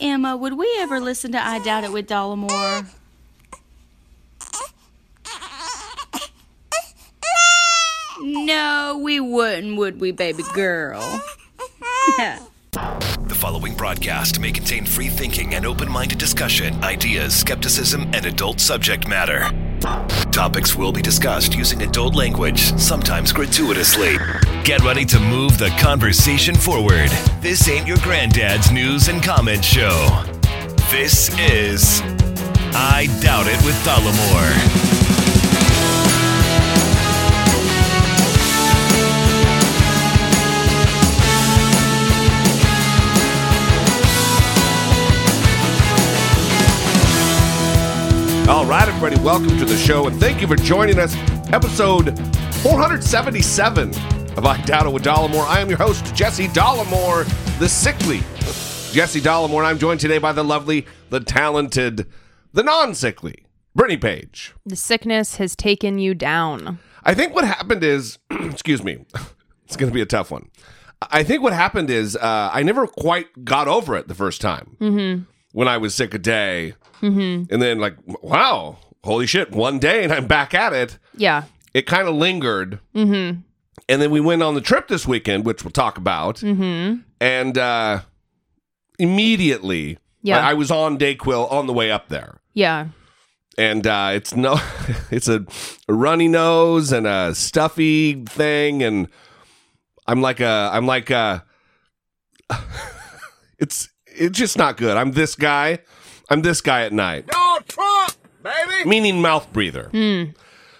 Emma, would we ever listen to I Doubt It with Dollemore? No, we wouldn't, would we, baby girl? The following broadcast may contain free thinking and open minded discussion, ideas, skepticism, and adult subject matter. Topics will be discussed using adult language, sometimes gratuitously. Get ready to move the conversation forward. This ain't your granddad's news and comment show. This is I Doubt It with Dollemore. All right, everybody, welcome to the show, and thank you for joining us. Episode 477 of I Doubt It with Dollemore. I am your host, Jesse Dollemore, the sickly Jesse Dollemore, and I'm joined today by the lovely, the talented, the non-sickly Brittany Page. The sickness has taken you down. I think what happened is, excuse me, it's going to be a tough one. I think what happened is uh, I never quite got over it the first time when I was sick a day, and then like, wow, holy shit, one day and I'm back at it. Yeah. It kind of lingered, mm-hmm. And then we went on the trip this weekend, which we'll talk about, mm-hmm. and uh, immediately, Yeah. I, I was on Dayquil on the way up there Yeah. and uh, it's no, it's a, a runny nose and a stuffy thing, and I'm like a, I'm like a, it's it's just not good. I'm this guy. I'm this guy at night. Donald Trump, baby. Meaning mouth breather.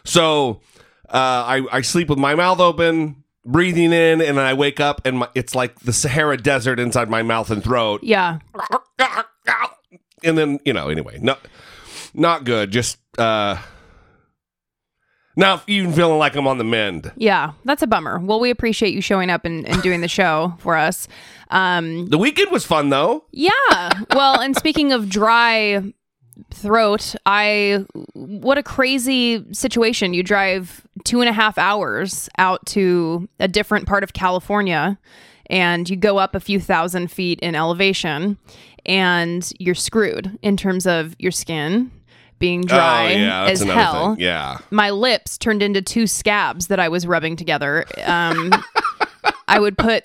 So uh, I I sleep with my mouth open, breathing in, and then I wake up and my, it's like the Sahara Desert inside my mouth and throat. Yeah. and then you know anyway not not good just uh now even feeling like i'm on the mend Yeah. That's a bummer. Well, we appreciate you showing up and, and doing the show for us. Um, the weekend was fun though yeah. Well, and speaking of dry throat, I what a crazy situation. You drive two and a half hours out to a different part of California and you go up a few thousand feet in elevation and you're screwed in terms of your skin being dry oh yeah as hell thing yeah my lips turned into two scabs that I was rubbing together. Um, I would put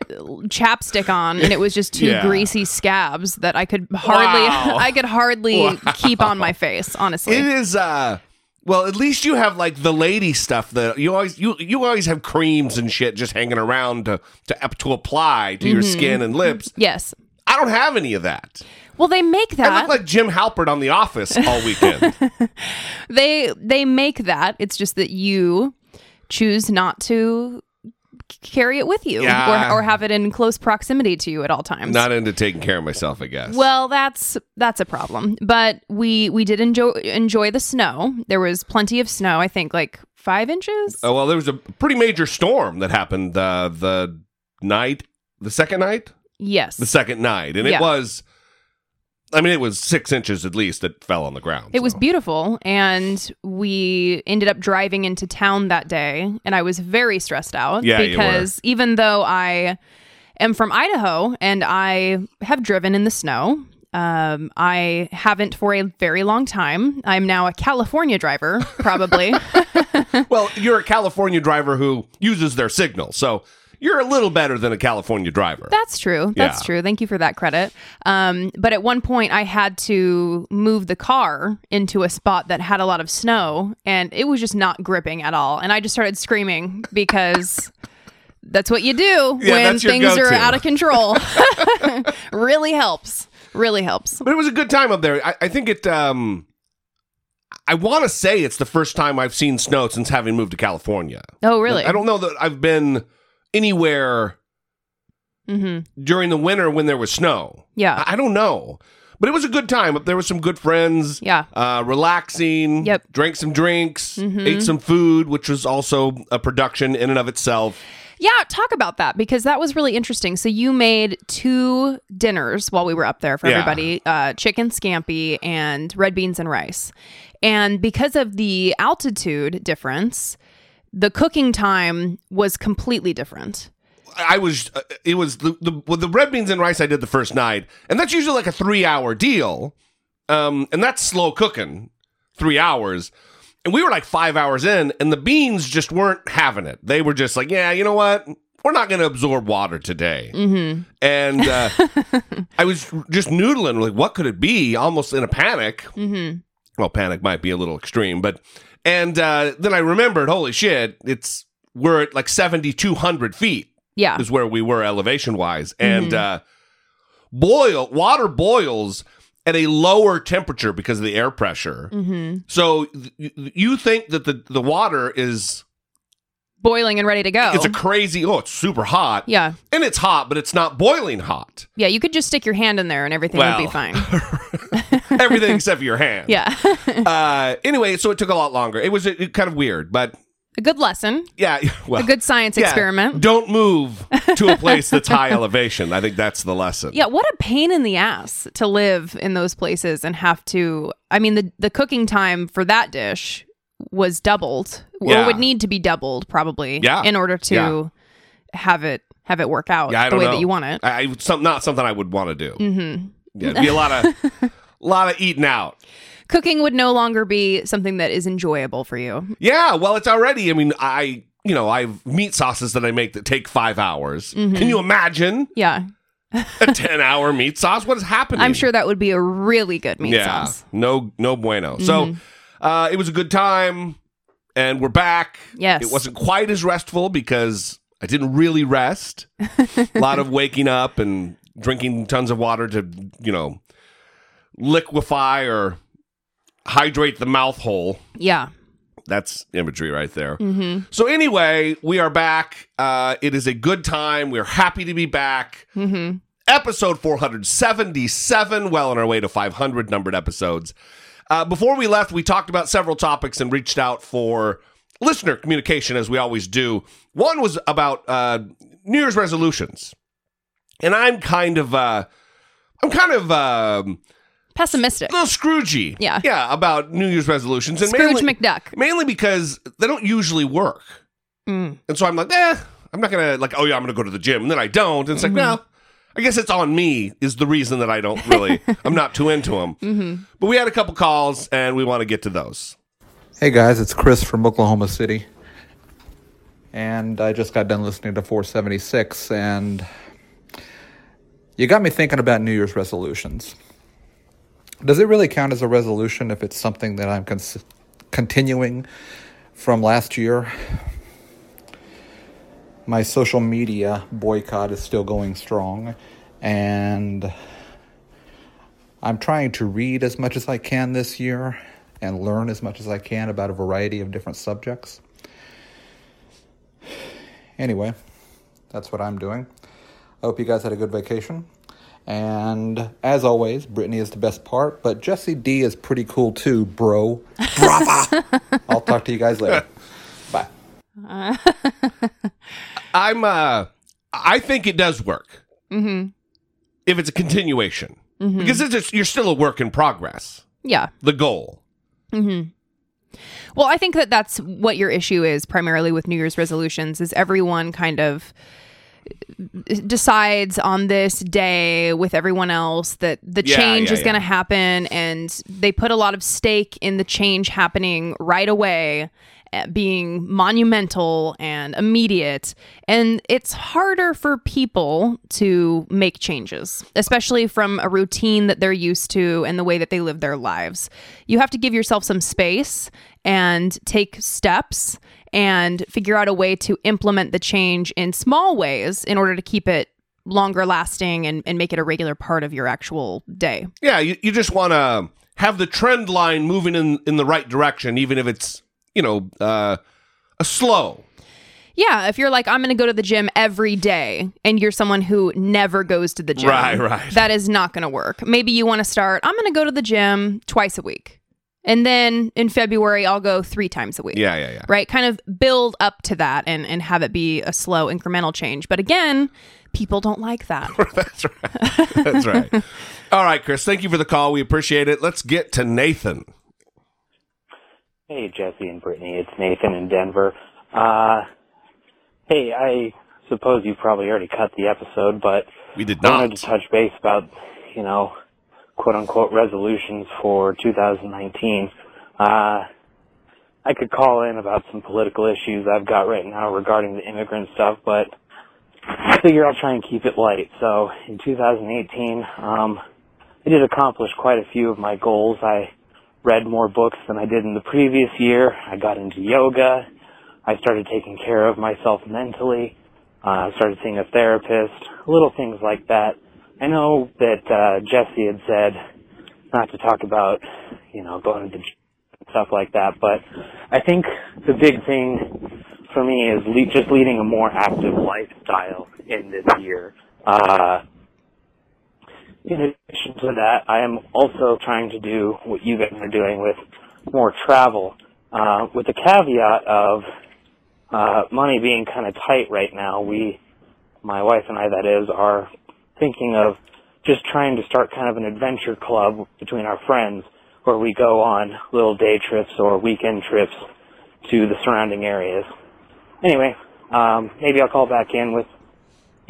chapstick on, and it was just two Yeah. greasy scabs that I could hardly, Wow. I could hardly keep on my face. Honestly, it is uh well at least you have like the lady stuff that you always you you always have creams and shit just hanging around to to, to apply to Mm-hmm. your skin and lips yes. i don't have any of that Well, they make that. i look like jim halpert on the office all weekend they they make that. It's just that you choose not to carry it with you Yeah. or, or have it in close proximity to you at all times. not into taking care of myself i guess Well, that's that's a problem. But we we did enjoy enjoy the snow. There was plenty of snow. I think like five inches. Oh well, there was a pretty major storm that happened uh, the night, the second night, yes, the second night, and Yeah. it was. I mean, it was six inches at least that fell on the ground. it was beautiful, and we ended up driving into town that day, and I was very stressed out Yeah, because even though I am from Idaho and I have driven in the snow. Um, I haven't for a very long time. I'm now a California driver, probably. Well, you're a California driver who uses their signal, so you're a little better than a California driver. That's true. That's Yeah. true. Thank you for that credit. Um, but at one point, I had to move the car into a spot that had a lot of snow, and it was just not gripping at all. And I just started screaming because that's what you do Yeah, when things are go-to. out of control. really helps. Really helps. but it was a good time up there. I, I think it. Um, I want to say it's the first time I've seen snow since having moved to California. Oh, really? I don't know that I've been anywhere hmm during the winter when there was snow. Yeah. I I don't know. But it was a good time. There was some good friends. Yeah. Uh, relaxing. Yep. Mm-hmm. Drank some drinks. Ate some food, which was also a production in and of itself. Yeah, talk about that because that was really interesting. So you made two dinners while we were up there for Yeah. everybody: uh, chicken scampi and red beans and rice. And because of the altitude difference, the cooking time was completely different. I was uh, it was the the well, the red beans and rice I did the first night, and that's usually like a three hour deal, um, and that's slow cooking, three hours. And we were like five hours in, and the beans just weren't having it. They were just like, yeah, you know what? We're not going to absorb water today. Mm-hmm. And uh, I was just noodling, like, what could it be? Almost in a panic. Mm-hmm. Well, panic might be a little extreme, but and uh, then I remembered, holy shit, it's we're at like seventy two hundred feet Yeah. is where we were elevation wise, and uh, boil water boils at a lower temperature because of the air pressure. Mm-hmm. So th- you think that the the water is Boiling and ready to go. it's a crazy oh it's super hot yeah. and it's hot but it's not boiling hot Yeah. You could just stick your hand in there and everything would be fine. everything except for your hand Yeah. uh anyway so it took a lot longer it was uh, kind of weird but a good lesson. yeah well A good science yeah, experiment. don't move to a place that's high elevation i think that's the lesson Yeah, what a pain in the ass to live in those places and have to. I mean, the the cooking time for that dish was doubled, Yeah. or would need to be doubled probably, Yeah. in order to Yeah. have it have it work out Yeah, the way know. that you want it. I, I some, not something I would want to do. Mm-hmm. Yeah, it'd be a lot of lot of eating out. Cooking would no longer be something that is enjoyable for you. Yeah, well, it's already. I mean, I you know I have meat sauces that I make that take five hours. Mm-hmm. Can you imagine Yeah, a ten hour meat sauce? What is happening? I'm sure that would be a really good meat yeah, sauce. no, no bueno. Mm-hmm. So uh, it was a good time, and we're back. Yes. it wasn't quite as restful because I didn't really rest. a lot of waking up and drinking tons of water to you know liquefy or hydrate the mouth hole. Yeah. That's imagery right there. Mm-hmm. So anyway, we are back. Uh, it is a good time. We're happy to be back. Mm-hmm. Episode 477, well on our way to 500 numbered episodes. Uh, before we left, we talked about several topics and reached out for listener communication, as we always do. One was about uh, New Year's resolutions, and I'm kind of, uh, I'm kind of um, Pessimistic. a little Scroogey, Yeah. yeah, about New Year's resolutions, and mainly Scrooge mainly, McDuck. mainly because they don't usually work. Mm. And so I'm like, eh, I'm not gonna like, oh yeah, I'm gonna go to the gym, and then I don't. And it's like, no, I guess it's on me is the reason that I don't really, I'm not too into them. Mm-hmm. But we had a couple calls, and we want to get to those. Hey guys, it's Chris from Oklahoma City. And I just got done listening to 476, and you got me thinking about New Year's resolutions. Does it really count as a resolution if it's something that I'm cons- continuing from last year? My social media boycott is still going strong, and I'm trying to read as much as I can this year and learn as much as I can about a variety of different subjects. Anyway, that's what I'm doing. I hope you guys had a good vacation. And as always, Brittany is the best part, but Jesse D is pretty cool too, bro. Brava! I'll talk to you guys later. Bye. I'm, uh, I think it does work Mm-hmm. if it's a continuation because it's just, you're still a work in progress. Yeah. The goal, Mm-hmm. Well, I think that that's what your issue is primarily with New Year's resolutions is everyone kind of decides on this day with everyone else that the Yeah, change yeah, is going to happen and they put a lot of stake in the change happening right away Eh, being monumental and immediate and it's harder for people to make changes especially from a routine that they're used to and the way that they live their lives you have to give yourself some space and take steps and figure out a way to implement the change in small ways in order to keep it longer lasting and, and make it a regular part of your actual day yeah. You, you just want to have the trend line moving in in the right direction, even if it's you know uh, a slow. Yeah, if you're like, I'm going to go to the gym every day, and you're someone who never goes to the gym, Right, right. that is not going to work. Maybe you want to start, I'm going to go to the gym twice a week. And then in February, I'll go three times a week. Yeah, yeah, yeah. Right? Kind of build up to that and, and have it be a slow, incremental change. But again, people don't like that. That's right. That's right. All right, Chris. Thank you for the call. We appreciate it. Let's get to Nathan. Hey, Jesse and Brittany. It's Nathan in Denver. Uh, hey, I suppose you probably already cut the episode, but We did I not. wanted to touch base about, you know, quote unquote resolutions for 2019. Uh, I could call in about some political issues I've got right now regarding the immigrant stuff, but I figure I'll try and keep it light. So in 2018, um, I did accomplish quite a few of my goals. I read more books than I did in the previous year. I got into yoga. I started taking care of myself mentally. Uh, I started seeing a therapist. Little things like that. I know that uh, Jesse had said not to talk about, you know, going to stuff like that, but I think the big thing for me is le- just leading a more active lifestyle in this year. Uh, in addition to that, I am also trying to do what you guys are doing with more travel, uh, with the caveat of uh, money being kind of tight right now. We, my wife and I, that is, are thinking of just trying to start kind of an adventure club between our friends where we go on little day trips or weekend trips to the surrounding areas. Anyway, um, maybe I'll call back in with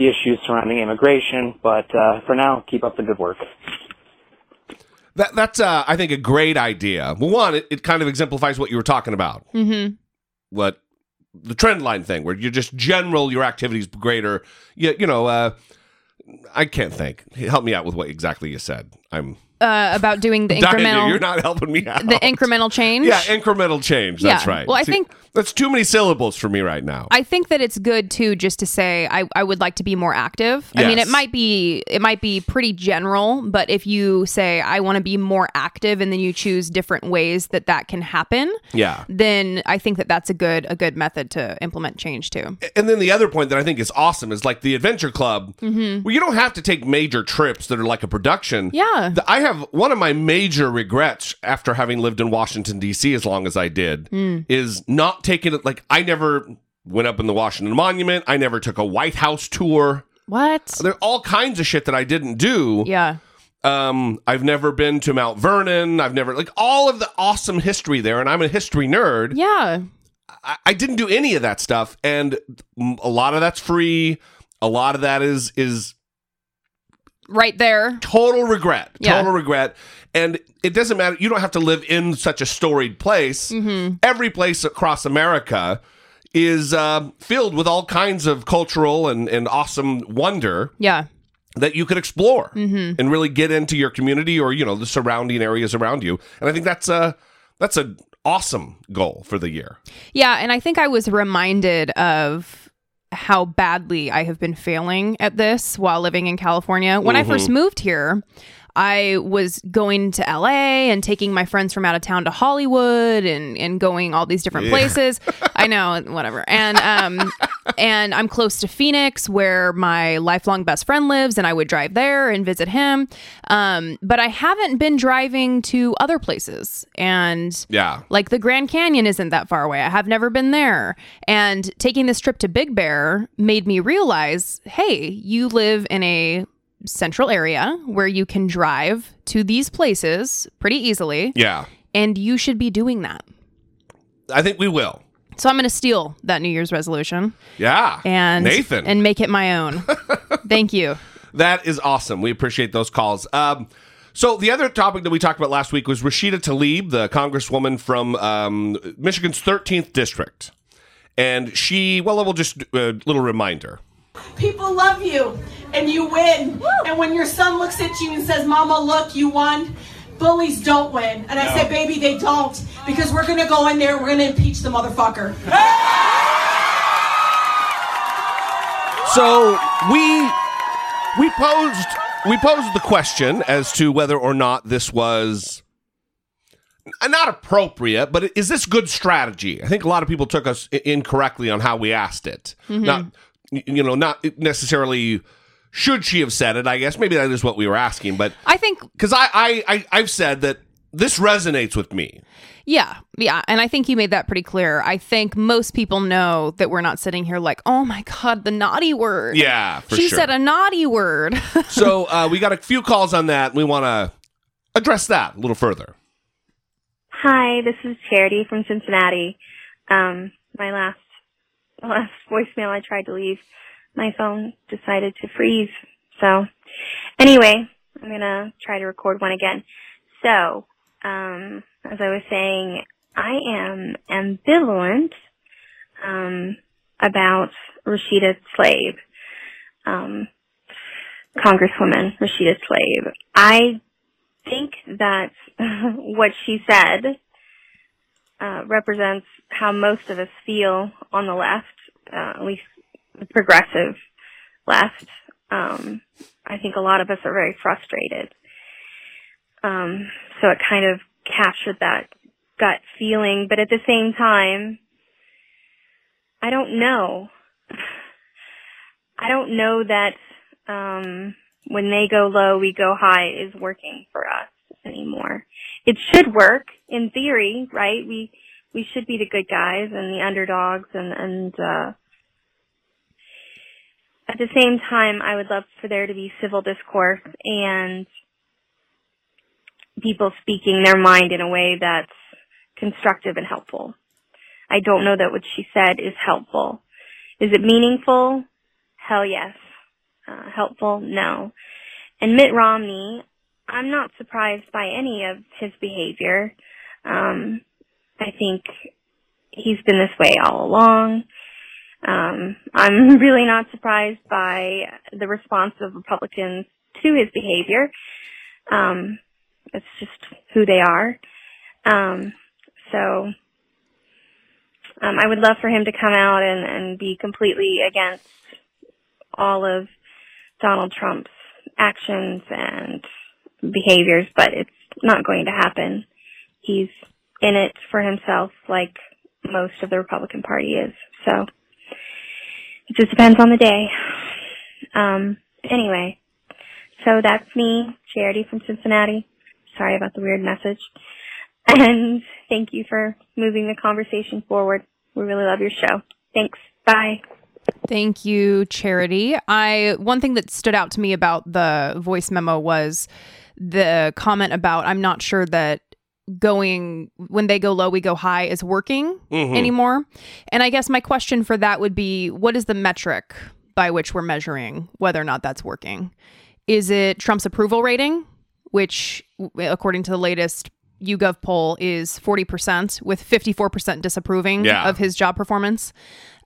the issues surrounding immigration, but uh, for now, keep up the good work. That that's uh, I think a great idea. Well, one, it, it kind of exemplifies what you were talking about. Mm-hmm. What the trend line thing, where you're just general, your activities greater. You, you know, uh, I can't think. Help me out with what exactly you said. I'm Uh, about doing the incremental, You're not helping me out. the incremental change. Yeah, incremental change. That's Yeah. right. Well, I See, think- that's too many syllables for me right now. I think that it's good too, just to say I, I would like to be more active. I mean, it might be it might be pretty general, but if you say I want to be more active, and then you choose different ways that that can happen, yeah. then I think that that's a good a good method to implement change too. And then the other point that I think is awesome is like the Adventure Club, Mm-hmm. where you don't have to take major trips that are like a production. Yeah. The- I have one of my major regrets after having lived in Washington, D.C. as long as I did Hmm. is not taking it. Like, I never went up in the Washington Monument, I never took a White House tour. What? There are all kinds of shit that I didn't do. Yeah. Um, I've never been to Mount Vernon. I've never, like, all of the awesome history there, and I'm a history nerd. Yeah. I, I didn't do any of that stuff, and mm, a lot of that's free. A lot of that is is Right there. total regret, Yeah. total regret. And it doesn't matter. You don't have to live in such a storied place. Mm-hmm. Every place across America is uh, filled with all kinds of cultural and, and awesome wonder Yeah. that you could explore Mm-hmm. and really get into your community or you know the surrounding areas around you. And I think that's a that's an awesome goal for the year. Yeah, and I think I was reminded of how badly I have been failing at this while living in California. When I first mm-hmm. moved here, I was going to LA and taking my friends from out of town to Hollywood and, and going all these different places. I know, whatever. And um and I'm close to Phoenix where my lifelong best friend lives and I would drive there and visit him. Um but I haven't been driving to other places. And Yeah. like the Grand Canyon isn't that far away. I have never been there. And taking this trip to Big Bear made me realize hey, you live in a central area where you can drive to these places pretty easily, Yeah. and you should be doing that. I think we will. So I'm going to steal that New Year's resolution Yeah. and Nathan. and make it my own. Thank you. That is awesome. We appreciate those calls. Um, so the other topic that we talked about last week was Rashida Tlaib, the congresswoman from um, Michigan's 13th district, and she. Well, we'll just a little reminder. People love you and you win. And when your son looks at you and says, Mama, look, you won, bullies don't win. And I said, Baby, they don't. Because we're going to go in there, we're going to impeach the motherfucker. So we we posed we posed the question as to whether or not this was not appropriate, but is this good strategy? I think a lot of people took us incorrectly on how we asked it. Mm-hmm. Not you know, not necessarily should she have said it. I guess maybe that is what we were asking, but I think because I, I I I've said that this resonates with me. Yeah, yeah, and I think you made that pretty clear. I think most people know that we're not sitting here like, "Oh my god, the naughty word." Yeah, for she sure. said a naughty word. so uh, we got a few calls on that. We want to address that a little further. Hi, this is Charity from Cincinnati. Um, my last the last voicemail I tried to leave, my phone decided to freeze. So anyway, I'm gonna try to record one again. So, um, as I was saying, I am ambivalent um, about Rashida Tlaib, um, Congresswoman Rashida Tlaib. I think that what she said uh, represents how most of us feel on the left, uh, at least the progressive left. Um, I think a lot of us are very frustrated. Um, so it kind of captured that gut feeling, but at the same time, I don't know. I don't know that um, when they go low, we go high is working for us anymore. It should work in theory, right? We we should be the good guys and the underdogs and and uh at the same time I would love for there to be civil discourse and people speaking their mind in a way that's constructive and helpful. I don't know that what she said is helpful. Is it meaningful? Hell yes. Uh, helpful? No. And Mitt Romney, I'm not surprised by any of his behavior. Um, I think he's been this way all along. Um, I'm really not surprised by the response of Republicans to his behavior. Um, it's just who they are. Um, so um, I would love for him to come out and, and be completely against all of Donald Trump's actions and behaviors, but it's not going to happen. He's in it for himself like most of the Republican Party is. So it just depends on the day. Um, anyway, so that's me, Charity from Cincinnati. Sorry about the weird message. And thank you for moving the conversation forward. We really love your show. Thanks. Bye. Thank you, Charity. I one thing that stood out to me about the voice memo was the comment about I'm not sure that going when they go low we go high is working Mhm. anymore. And I guess my question for that would be what is the metric by which we're measuring whether or not that's working? Is it Trump's approval rating, which according to the latest YouGov poll is 40% with 54% disapproving Yeah. of his job performance.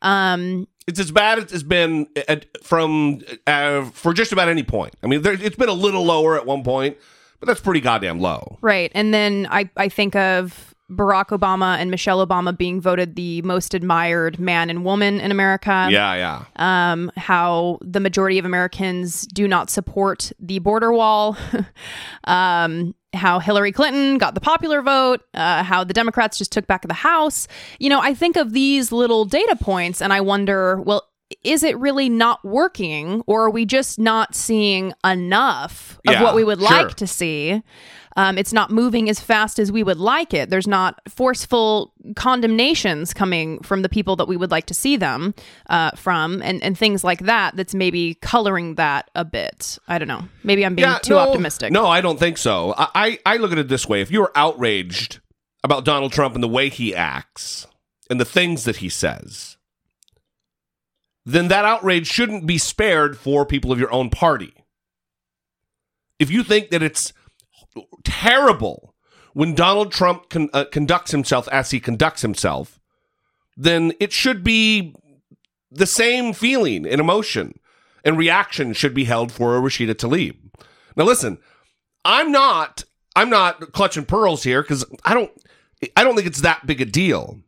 Um It's as bad as it's been at, from uh, for just about any point. I mean, there, it's been a little lower at one point, but that's pretty goddamn low. Right. And then I, I think of Barack Obama and Michelle Obama being voted the most admired man and woman in America. yeah, yeah. Um, how the majority of Americans do not support the border wall. um, how Hillary Clinton got the popular vote. Uh, how the Democrats just took back the House. You know, I think of these little data points and I wonder, well, is it really not working or are we just not seeing enough of Yeah, what we would sure. like to see? Um, it's not moving as fast as we would like it. There's not forceful condemnations coming from the people that we would like to see them uh, from, and, and things like that. That's maybe coloring that a bit. I don't know. Maybe I'm being Yeah, too no, optimistic. No, I don't think so. I, I, I look at it this way: if you're outraged about Donald Trump and the way he acts and the things that he says, then that outrage shouldn't be spared for people of your own party. If you think that it's terrible when Donald Trump con- uh, conducts himself as he conducts himself, then it should be the same feeling and emotion and reaction should be held for Rashida Tlaib. Now, listen, I'm not I'm not clutching pearls here because I don't I don't think it's that big a deal.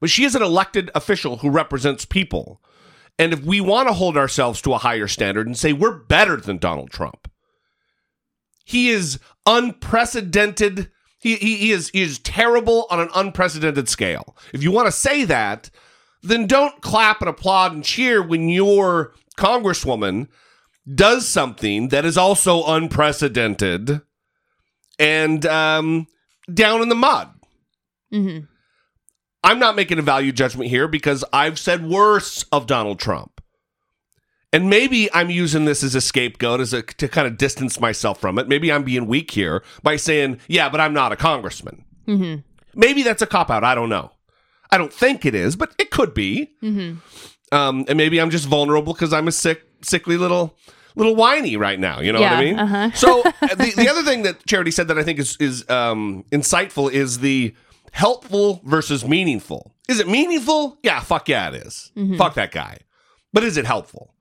But she is an elected official who represents people. And if we want to hold ourselves to a higher standard and say we're better than Donald Trump, he is unprecedented. He, he, he is he is terrible on an unprecedented scale. If you want to say that, then don't clap and applaud and cheer when your congresswoman does something that is also unprecedented and um, down in the mud. Mm hmm I'm not making a value judgment here because I've said worse of Donald Trump. And maybe I'm using this as a scapegoat as a, to kind of distance myself from it. Maybe I'm being weak here by saying, yeah, but I'm not a congressman. hmm Maybe that's a cop out. I don't know. I don't think it is, but it could be. hmm Um, and maybe I'm just vulnerable because I'm a sick, sickly little, little whiny right now. You know what I mean? uh-huh. So uh, the, the other thing that Charity said that I think is is um, insightful is the helpful versus meaningful. Is it meaningful? Yeah, fuck yeah, it is. Fuck that guy. But is it helpful?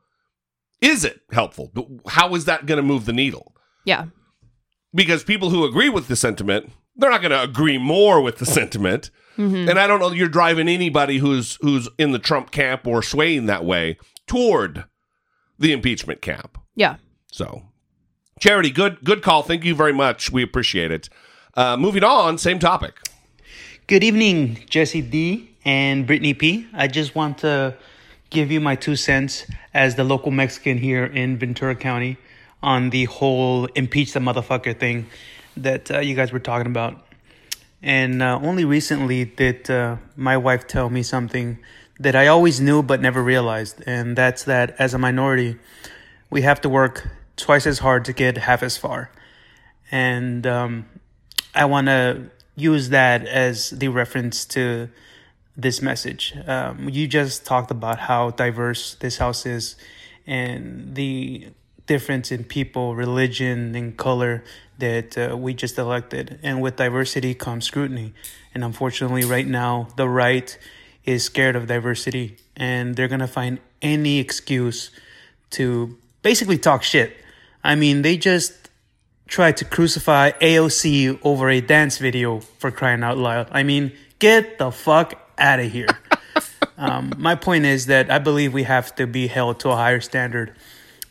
Is it helpful? How is that going to move the needle? Yeah. because people who agree with the sentiment they're not going to agree more with the sentiment Mm-hmm. and i don't know that you're driving anybody who's who's in the trump camp or swaying that way toward the impeachment camp Yeah. so charity good good call thank you very much we appreciate it uh, moving on same topic Good evening, Jesse D and Brittany P. I just want to give you my two cents as the local Mexican here in Ventura County on the whole impeach the motherfucker thing that uh, you guys were talking about. And uh, only recently did uh, my wife tell me something that I always knew but never realized, and that's that as a minority, we have to work twice as hard to get half as far. And um, I want to use that as the reference to this message. Um, you just talked about how diverse this house is and the difference in people, religion, and color that uh, we just elected. And with diversity comes scrutiny. And unfortunately, right now, the right is scared of diversity and they're going to find any excuse to basically talk shit. I mean, they just tried to crucify AOC over a dance video for crying out loud. I mean, get the fuck out of here. um, my point is that I believe we have to be held to a higher standard.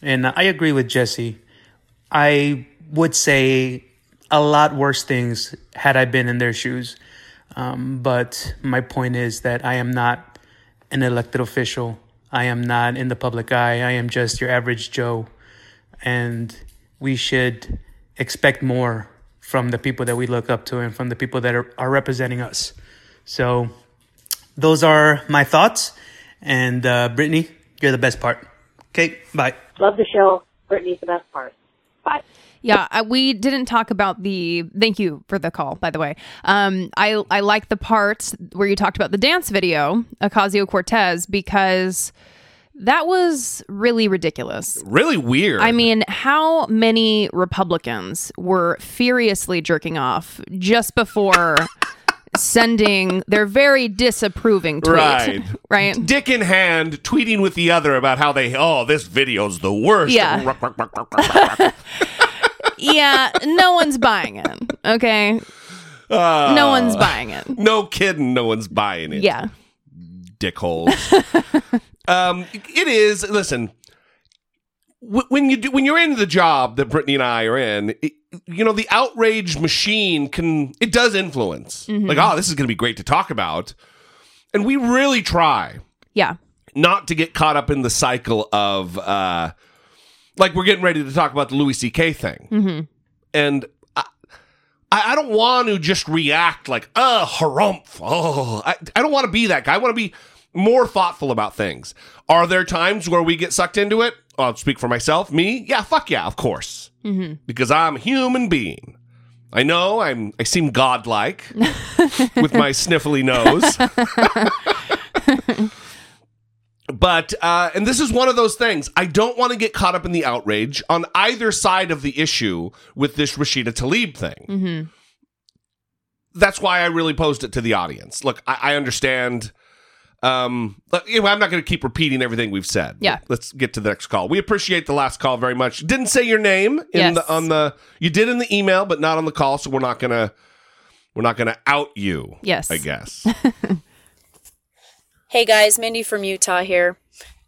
And I agree with Jesse. I would say a lot worse things had I been in their shoes. Um, but my point is that I am not an elected official. I am not in the public eye. I am just your average Joe. And we should expect more from the people that we look up to and from the people that are, are representing us. So those are my thoughts. And uh, Brittany, you're the best part. Okay, bye. Love the show. Brittany's the best part. Bye. Yeah, uh, we didn't talk about the. Thank you for the call, by the way. Um, I I like the part where you talked about the dance video, Ocasio Cortez, because that was really ridiculous. really weird I mean, how many Republicans were furiously jerking off just before sending their very disapproving tweet? Right. Right. dick in hand tweeting with the other about how they oh this video's the worst Yeah. yeah, no one's buying it. Okay. Uh, No one's buying it. no kidding no one's buying it Yeah. dickholes. um, it is. Listen, when you do, when you're in the job that Brittany and I are in, it, you know the outrage machine can it does influence. Mhm. Like, oh, this is going to be great to talk about, and we really try Yeah. not to get caught up in the cycle of uh, like we're getting ready to talk about the Louis C.K. thing, Mm-hmm. and. I, I I don't want to just react like, uh, harumph. Oh, I, I don't want to be that guy. I want to be more thoughtful about things. Are there times where we get sucked into it? I'll speak for myself. Me? Yeah, fuck yeah, of course. Mm-hmm. Because I'm a human being. I know I'm I seem godlike with my sniffly nose. but uh and this is one of those things. I don't want to get caught up in the outrage on either side of the issue with this Rashida Tlaib thing Mm-hmm. that's why I really posed it to the audience. Look, I, I understand. Um, but, you know, I'm not going to keep repeating everything we've said. Yeah. Let's get to the next call. We appreciate the last call very much. Didn't say your name in Yes. the on the you did in the email, but not on the call, so we're not gonna we're not gonna out you. Yes. I guess. Hey guys, Mindy from Utah here.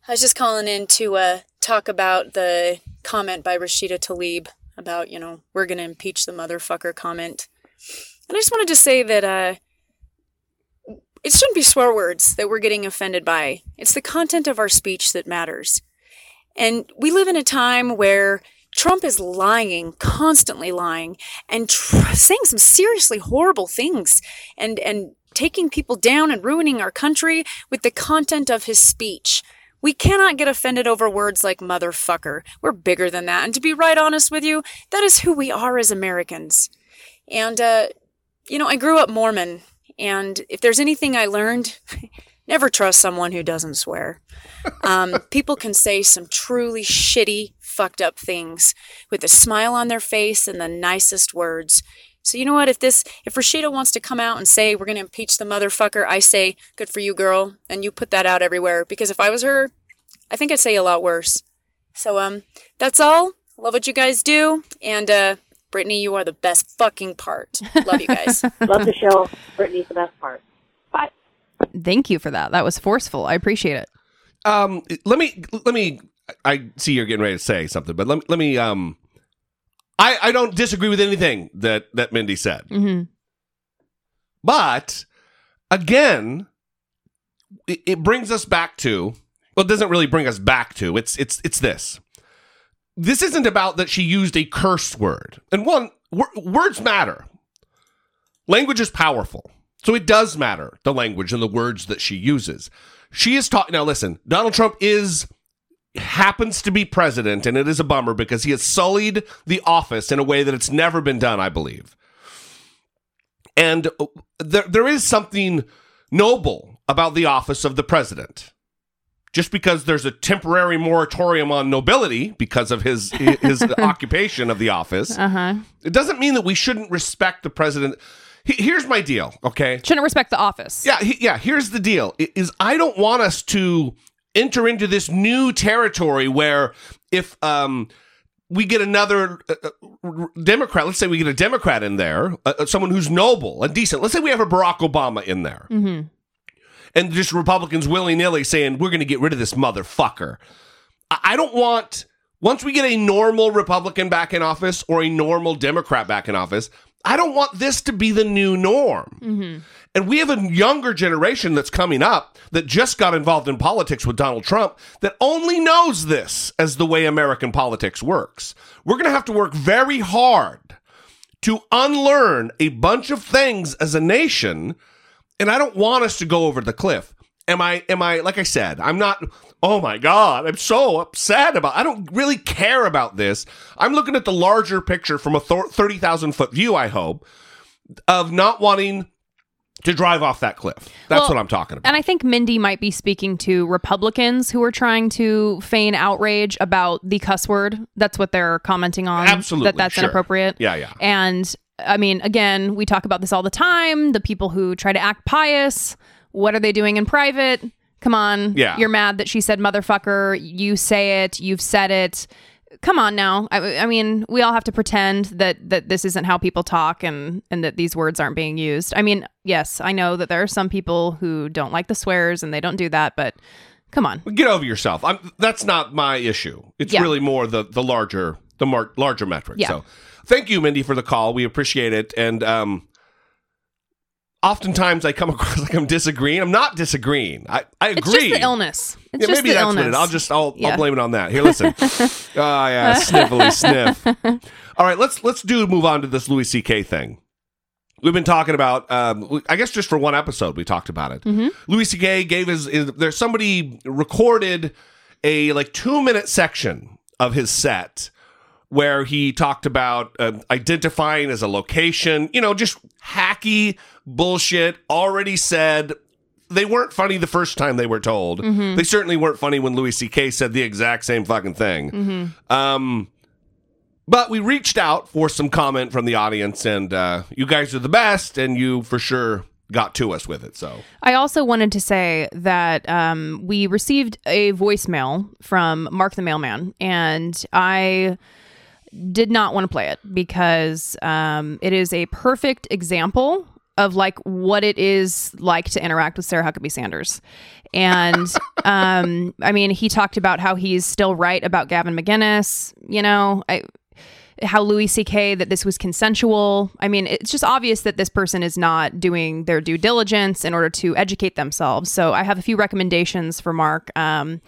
I was just calling in to uh, talk about the comment by Rashida Tlaib about, you know, we're going to impeach the motherfucker comment. And I just wanted to say that uh, it shouldn't be swear words that we're getting offended by. It's the content of our speech that matters. And we live in a time where Trump is lying, constantly lying, and tr- saying some seriously horrible things and, and taking people down and ruining our country with the content of his speech. We cannot get offended over words like motherfucker. We're bigger than that. And to be right honest with you, that is who we are as Americans. And, uh, you know, I grew up Mormon, and if there's anything I learned, never trust someone who doesn't swear. Um, people can say some truly shitty, fucked up things with a smile on their face and the nicest words. So you know what? If this, if Rashida wants to come out and say we're going to impeach the motherfucker, I say good for you, girl, and you put that out everywhere. Because if I was her, I think I'd say a lot worse. So um, that's all. Love what you guys do, and uh, Brittany, you are the best fucking part. Love you guys. Love the show. Brittany's the best part. Bye. Thank you for that. That was forceful. I appreciate it. Um, let me let me. I see you're getting ready to say something, but let me let me. Um, I I don't disagree with anything that that Mindy said, hmm but again, it, it brings us back to. Well, it doesn't really bring us back to. It's it's it's this. This isn't about that she used a curse word, and one wor- words matter. Language is powerful. So it does matter the language and the words that she uses. She is talking now listen, Donald Trump is happens to be president and it is a bummer because he has sullied the office in a way that it's never been done, I believe. And uh, there there is something noble about the office of the president. Just because there's a temporary moratorium on nobility because of his his occupation of the office, Uh huh. it doesn't mean that we shouldn't respect the president. He- Here's my deal, okay? Shouldn't respect the office. Yeah, he, yeah. Here's the deal: is I don't want us to enter into this new territory where if um we get another uh, uh, Democrat, let's say we get a Democrat in there, uh, uh, someone who's noble and decent. Let's say we have a Barack Obama in there, hmm and just Republicans willy nilly saying we're going to get rid of this motherfucker. I, don't want once we get a normal Republican back in office or a normal Democrat back in office. I don't want this to be the new norm. hmm And we have a younger generation that's coming up that just got involved in politics with Donald Trump that only knows this as the way American politics works. We're going to have to work very hard to unlearn a bunch of things as a nation, and I don't want us to go over the cliff. Am I am I like I said, I'm not oh my god, I'm so upset about I don't really care about this. I'm looking at the larger picture from a 30,000 foot view, I hope, of not wanting to drive off that cliff. That's Well, what I'm talking about. And I think Mindy might be speaking to Republicans who are trying to feign outrage about the cuss word. That's what they're commenting on. Absolutely, That that's sure. inappropriate. Yeah, yeah. And I mean, again, we talk about this all the time. The people who try to act pious, what are they doing in private? Come on. Yeah. You're mad that she said motherfucker. You say it. You've said it. Come on now. I, I mean, we all have to pretend that that this isn't how people talk and and that these words aren't being used. I mean, yes, I know that there are some people who don't like the swears and they don't do that, but come on. Get over yourself. I'm, that's not my issue. It's Yeah. really more the the larger the mar- larger metric. Yeah. So, thank you, Mindy, for the call. We appreciate it. And um, oftentimes I come across like I'm disagreeing. I'm not disagreeing. I, I agree. It's just the illness. It's yeah, just maybe the that's illness. what it. I'll just I'll, Yeah. I'll blame it on that. Here, listen. oh yeah, sniffly sniff. All right, let's let's do move on to this Louis C.K. thing. We've been talking about. Um, I guess just for one episode, we talked about it. Mhm. Louis C.K. gave his, his. There's somebody recorded a like two minute section of his set where he talked about uh, identifying as a location. You know, just hacky bullshit. Already said. They weren't funny the first time they were told. Mhm. They certainly weren't funny when Louis C.K. said the exact same fucking thing. Mhm. Um, but we reached out for some comment from the audience, and uh, you guys are the best, and you for sure got to us with it. So I also wanted to say that um, we received a voicemail from Mark the Mailman, and I did not want to play it because um, it is a perfect example of like what it is like to interact with Sarah Huckabee Sanders. And um, I mean, he talked about how he's still right about Gavin McInnes. You know, I, how Louis C.K. that this was consensual. I mean, it's just obvious that this person is not doing their due diligence in order to educate themselves. So I have a few recommendations for Mark. Um,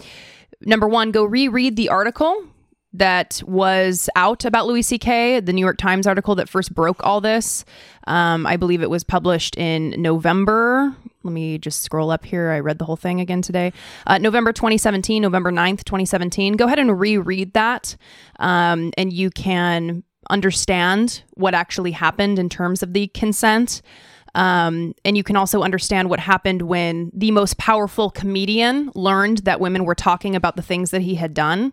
number one, go reread the article that was out about Louis C.K., the New York Times article that first broke all this. Um, I believe it was published in November. Let me just scroll up here. I read the whole thing again today. Uh, November 2017, November 9th, 2017. Go ahead and reread that, um, and you can understand what actually happened in terms of the consent. Um, and you can also understand what happened when the most powerful comedian learned that women were talking about the things that he had done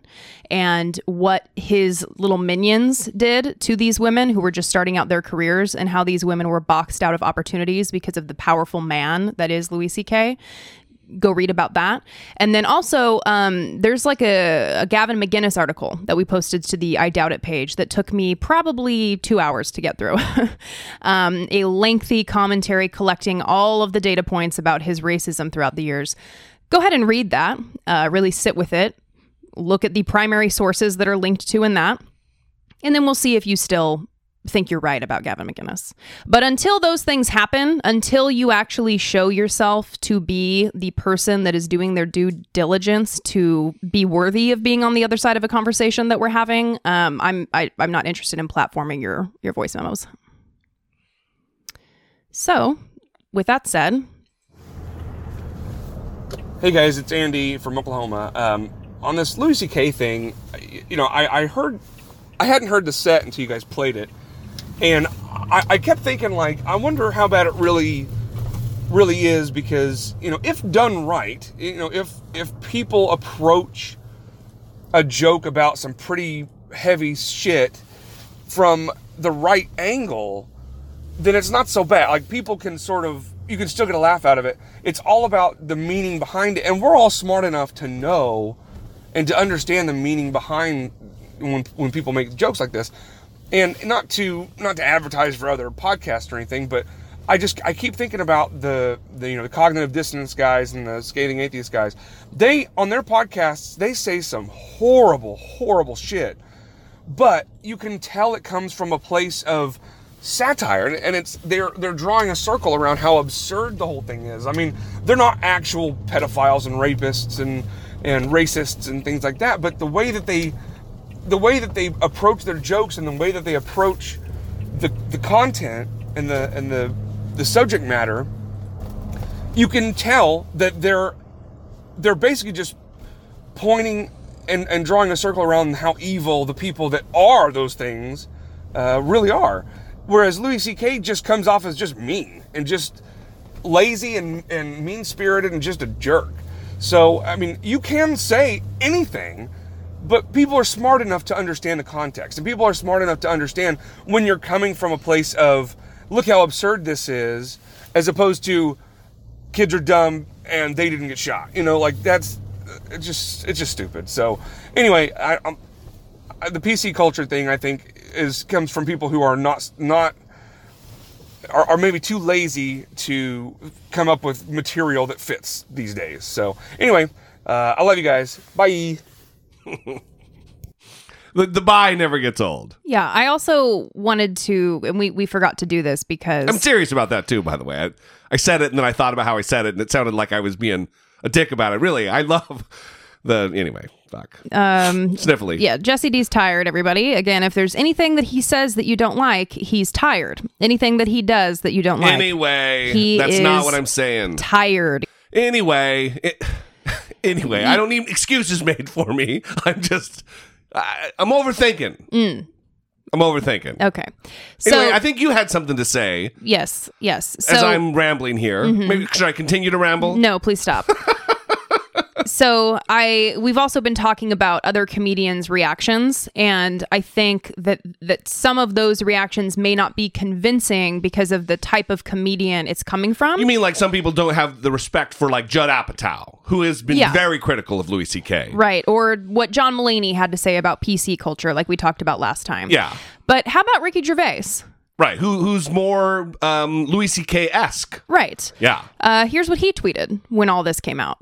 and what his little minions did to these women who were just starting out their careers and how these women were boxed out of opportunities because of the powerful man that is Louis C.K go read about that. And then also, um, there's like a, a, Gavin McInnes article that we posted to the I Doubt It page that took me probably two hours to get through. um, a lengthy commentary collecting all of the data points about his racism throughout the years. Go ahead and read that, uh, really sit with it, look at the primary sources that are linked to in that. And then we'll see if you still think you're right about Gavin McInnes. But until those things happen, until you actually show yourself to be the person that is doing their due diligence to be worthy of being on the other side of a conversation that we're having, um, I'm I, am i am not interested in platforming your your voice memos. So, with that said, hey guys, it's Andy from Oklahoma. Um, on this Louis C.K. thing, you know, I, I heard I hadn't heard the set until you guys played it, and I, I kept thinking like i wonder how bad it really really is because you know if done right you know if if people approach a joke about some pretty heavy shit from the right angle then it's not so bad. Like people can sort of you can still get a laugh out of it. It's all about the meaning behind it. And we're all smart enough to know and to understand the meaning behind when when people make jokes like this and not to not to advertise for other podcasts or anything, but I just I keep thinking about the, the you know the cognitive dissonance guys and the scathing atheist guys. They on their podcasts they say some horrible horrible shit, but you can tell it comes from a place of satire and it's they're they're drawing a circle around how absurd the whole thing is. I mean, they're not actual pedophiles and rapists and and racists and things like that, but the way that they the way that they approach their jokes and the way that they approach the, the content and the and the the subject matter, you can tell that they're they're basically just pointing and, and drawing a circle around how evil the people that are those things uh, really are. Whereas Louis C.K. just comes off as just mean and just lazy and, and mean spirited and just a jerk. So, I mean, you can say anything but people are smart enough to understand the context and people are smart enough to understand when you're coming from a place of look how absurd this is as opposed to kids are dumb and they didn't get shot. You know like that's it's just it's just stupid. So anyway I, I, the pc culture thing i think is comes from people who are not not are, are maybe too lazy to come up with material that fits these days. So anyway uh, i love you guys. Bye the, the buy never gets old. Yeah, I also wanted to, and we, we forgot to do this because I'm serious about that too. By the way, I, I said it and then I thought about how I said it, and it sounded like I was being a dick about it. Really, I love the anyway. Fuck. Um, Sniffly. Yeah, Jesse D's tired. Everybody, again, if there's anything that he says that you don't like, he's tired. Anything that he does that you don't like, Anyway, he that's not what I'm saying. tired. Anyway, it, anyway, I don't need excuses made for me. I'm just, I, I'm overthinking. Mm. I'm overthinking. Okay, so Anyway, I think you had something to say yes, yes. So as I'm rambling here. Mhm. Maybe should I continue to ramble? No, please stop. so I we've also been talking about other comedians' reactions, and I think that that some of those reactions may not be convincing because of the type of comedian it's coming from. You mean like some people don't have the respect for like Judd Apatow, who has been Yeah. very critical of Louis C.K. Right, or what John Mulaney had to say about PC culture, like we talked about last time. Yeah. But how about Ricky Gervais? Right. Who who's more um, Louis C.K. esque? Right. Yeah. Uh, here's what he tweeted when all this came out.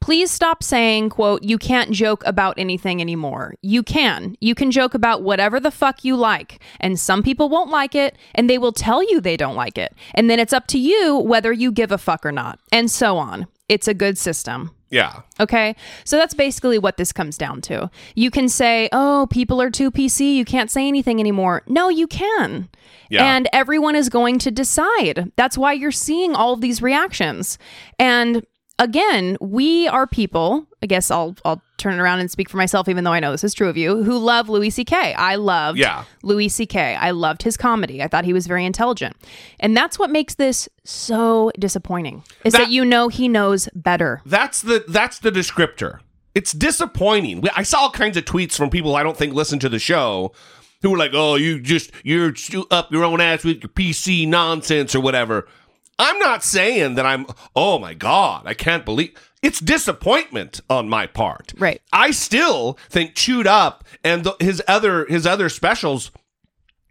Please stop saying, quote, you can't joke about anything anymore. You can. You can joke about whatever the fuck you like. And some people won't like it, and they will tell you they don't like it. And then it's up to you whether you give a fuck or not. And so on. It's a good system. Yeah. Okay. So that's basically what this comes down to. You can say, oh, people are too PC. You can't say anything anymore. No, you can. Yeah. And everyone is going to decide. That's why you're seeing all of these reactions. And again, we are people. I guess I'll I'll turn it around and speak for myself, even though I know this is true of you, who love Louis C.K. I loved Yeah. Louis C.K. I loved his comedy. I thought he was very intelligent, and that's what makes this so disappointing. Is that, That- you know he knows better. That's the that's the descriptor. It's disappointing. I saw all kinds of tweets from people I don't think listen to the show who were like, "Oh, you just you're up your own ass with your PC nonsense or whatever." I'm not saying that I'm. Oh my god, I can't believe it's disappointment on my part. Right. I still think Chewed Up and the, his other his other specials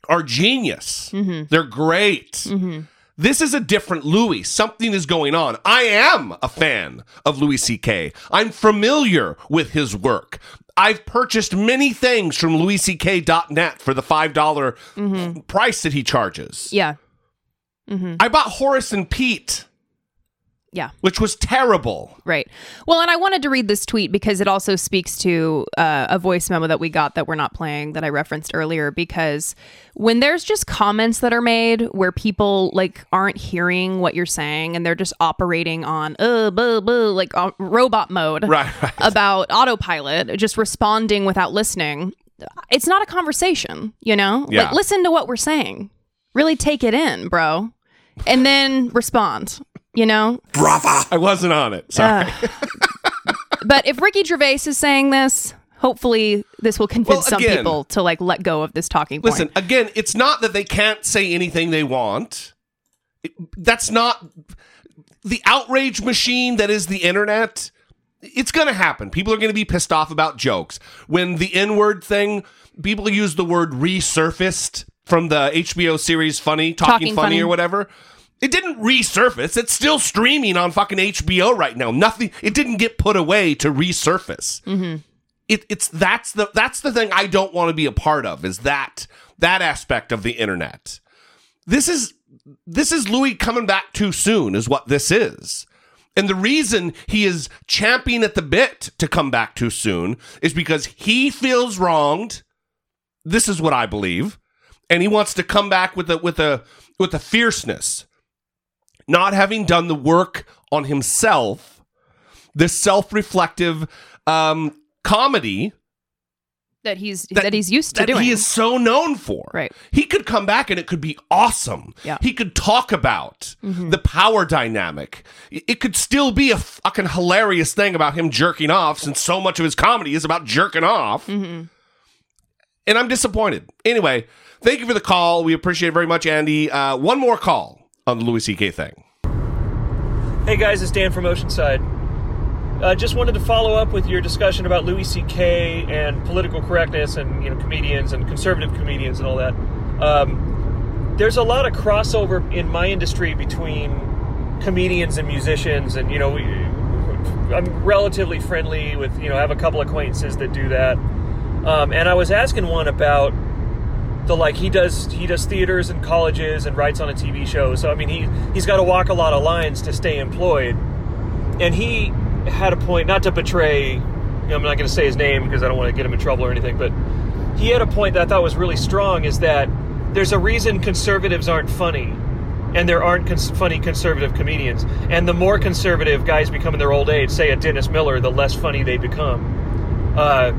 are genius. Mm-hmm. They're great. Mm-hmm. This is a different Louis. Something is going on. I am a fan of Louis C.K. I'm familiar with his work. I've purchased many things from louisck.net for the $5 mm-hmm. price that he charges. Yeah. I bought Horace and Pete, Yeah. which was terrible. Right. Well, and I wanted to read this tweet because it also speaks to uh, a voice memo that we got that we're not playing that I referenced earlier. Because when there's just comments that are made where people like aren't hearing what you're saying and they're just operating on uh, buh, like uh, robot mode Right, right. about autopilot, just responding without listening, it's not a conversation. You know, Yeah. like listen to what we're saying, really take it in, bro, and then respond. You know, brava. I wasn't on it. Sorry. Uh, but if Ricky Gervais is saying this, hopefully this will convince Well, some people to like let go of this talking point. Listen, again, it's not that they can't say anything they want. It- that's not the outrage machine that is the internet. It's going to happen. People are going to be pissed off about jokes. When the N word thing, people use the word resurfaced from the HBO series Funny, Talking, Talking funny, Funny. or whatever. It didn't resurface. It's still streaming on fucking HBO right now. Nothing. It didn't get put away to resurface mm-hmm. it, it's that's the that's the thing I don't want to be a part of is that that aspect of the internet. This is this is Louis coming back too soon is what this is. And the reason he is champing at the bit to come back too soon is because he feels wronged. This is what I believe. And he wants to come back with a with a with a fierceness. Not having done the work on himself, this self-reflective um comedy that he's that, he's used to that doing. he is so known for. Right. He could come back and it could be awesome. Yeah. He could talk about Mhm. the power dynamic. It could still be a fucking hilarious thing about him jerking off since so much of his comedy is about jerking off. Mhm. And I'm disappointed. Anyway, thank you for the call. We appreciate it very much, Andy. Uh, one more call on the Louis C.K. thing. Hey guys, it's Dan from Oceanside. Uh, just wanted to follow up with your discussion about Louis C.K. and political correctness and you know comedians and conservative comedians and all that. Um, there's a lot of crossover in my industry between comedians and musicians, and you know I'm relatively friendly with you know I have a couple acquaintances that do that. Um, and I was asking one about the like he does he does theaters and colleges and writes on a TV show. So I mean he he's got to walk a lot of lines to stay employed. And he had a point not to betray. You know, I'm not going to say his name because I don't want to get him in trouble or anything. But he had a point that I thought was really strong. Is that there's a reason conservatives aren't funny. And there aren't cons- funny conservative comedians. And the more conservative guys become in their old age, say a Dennis Miller, the less funny they become. Uh,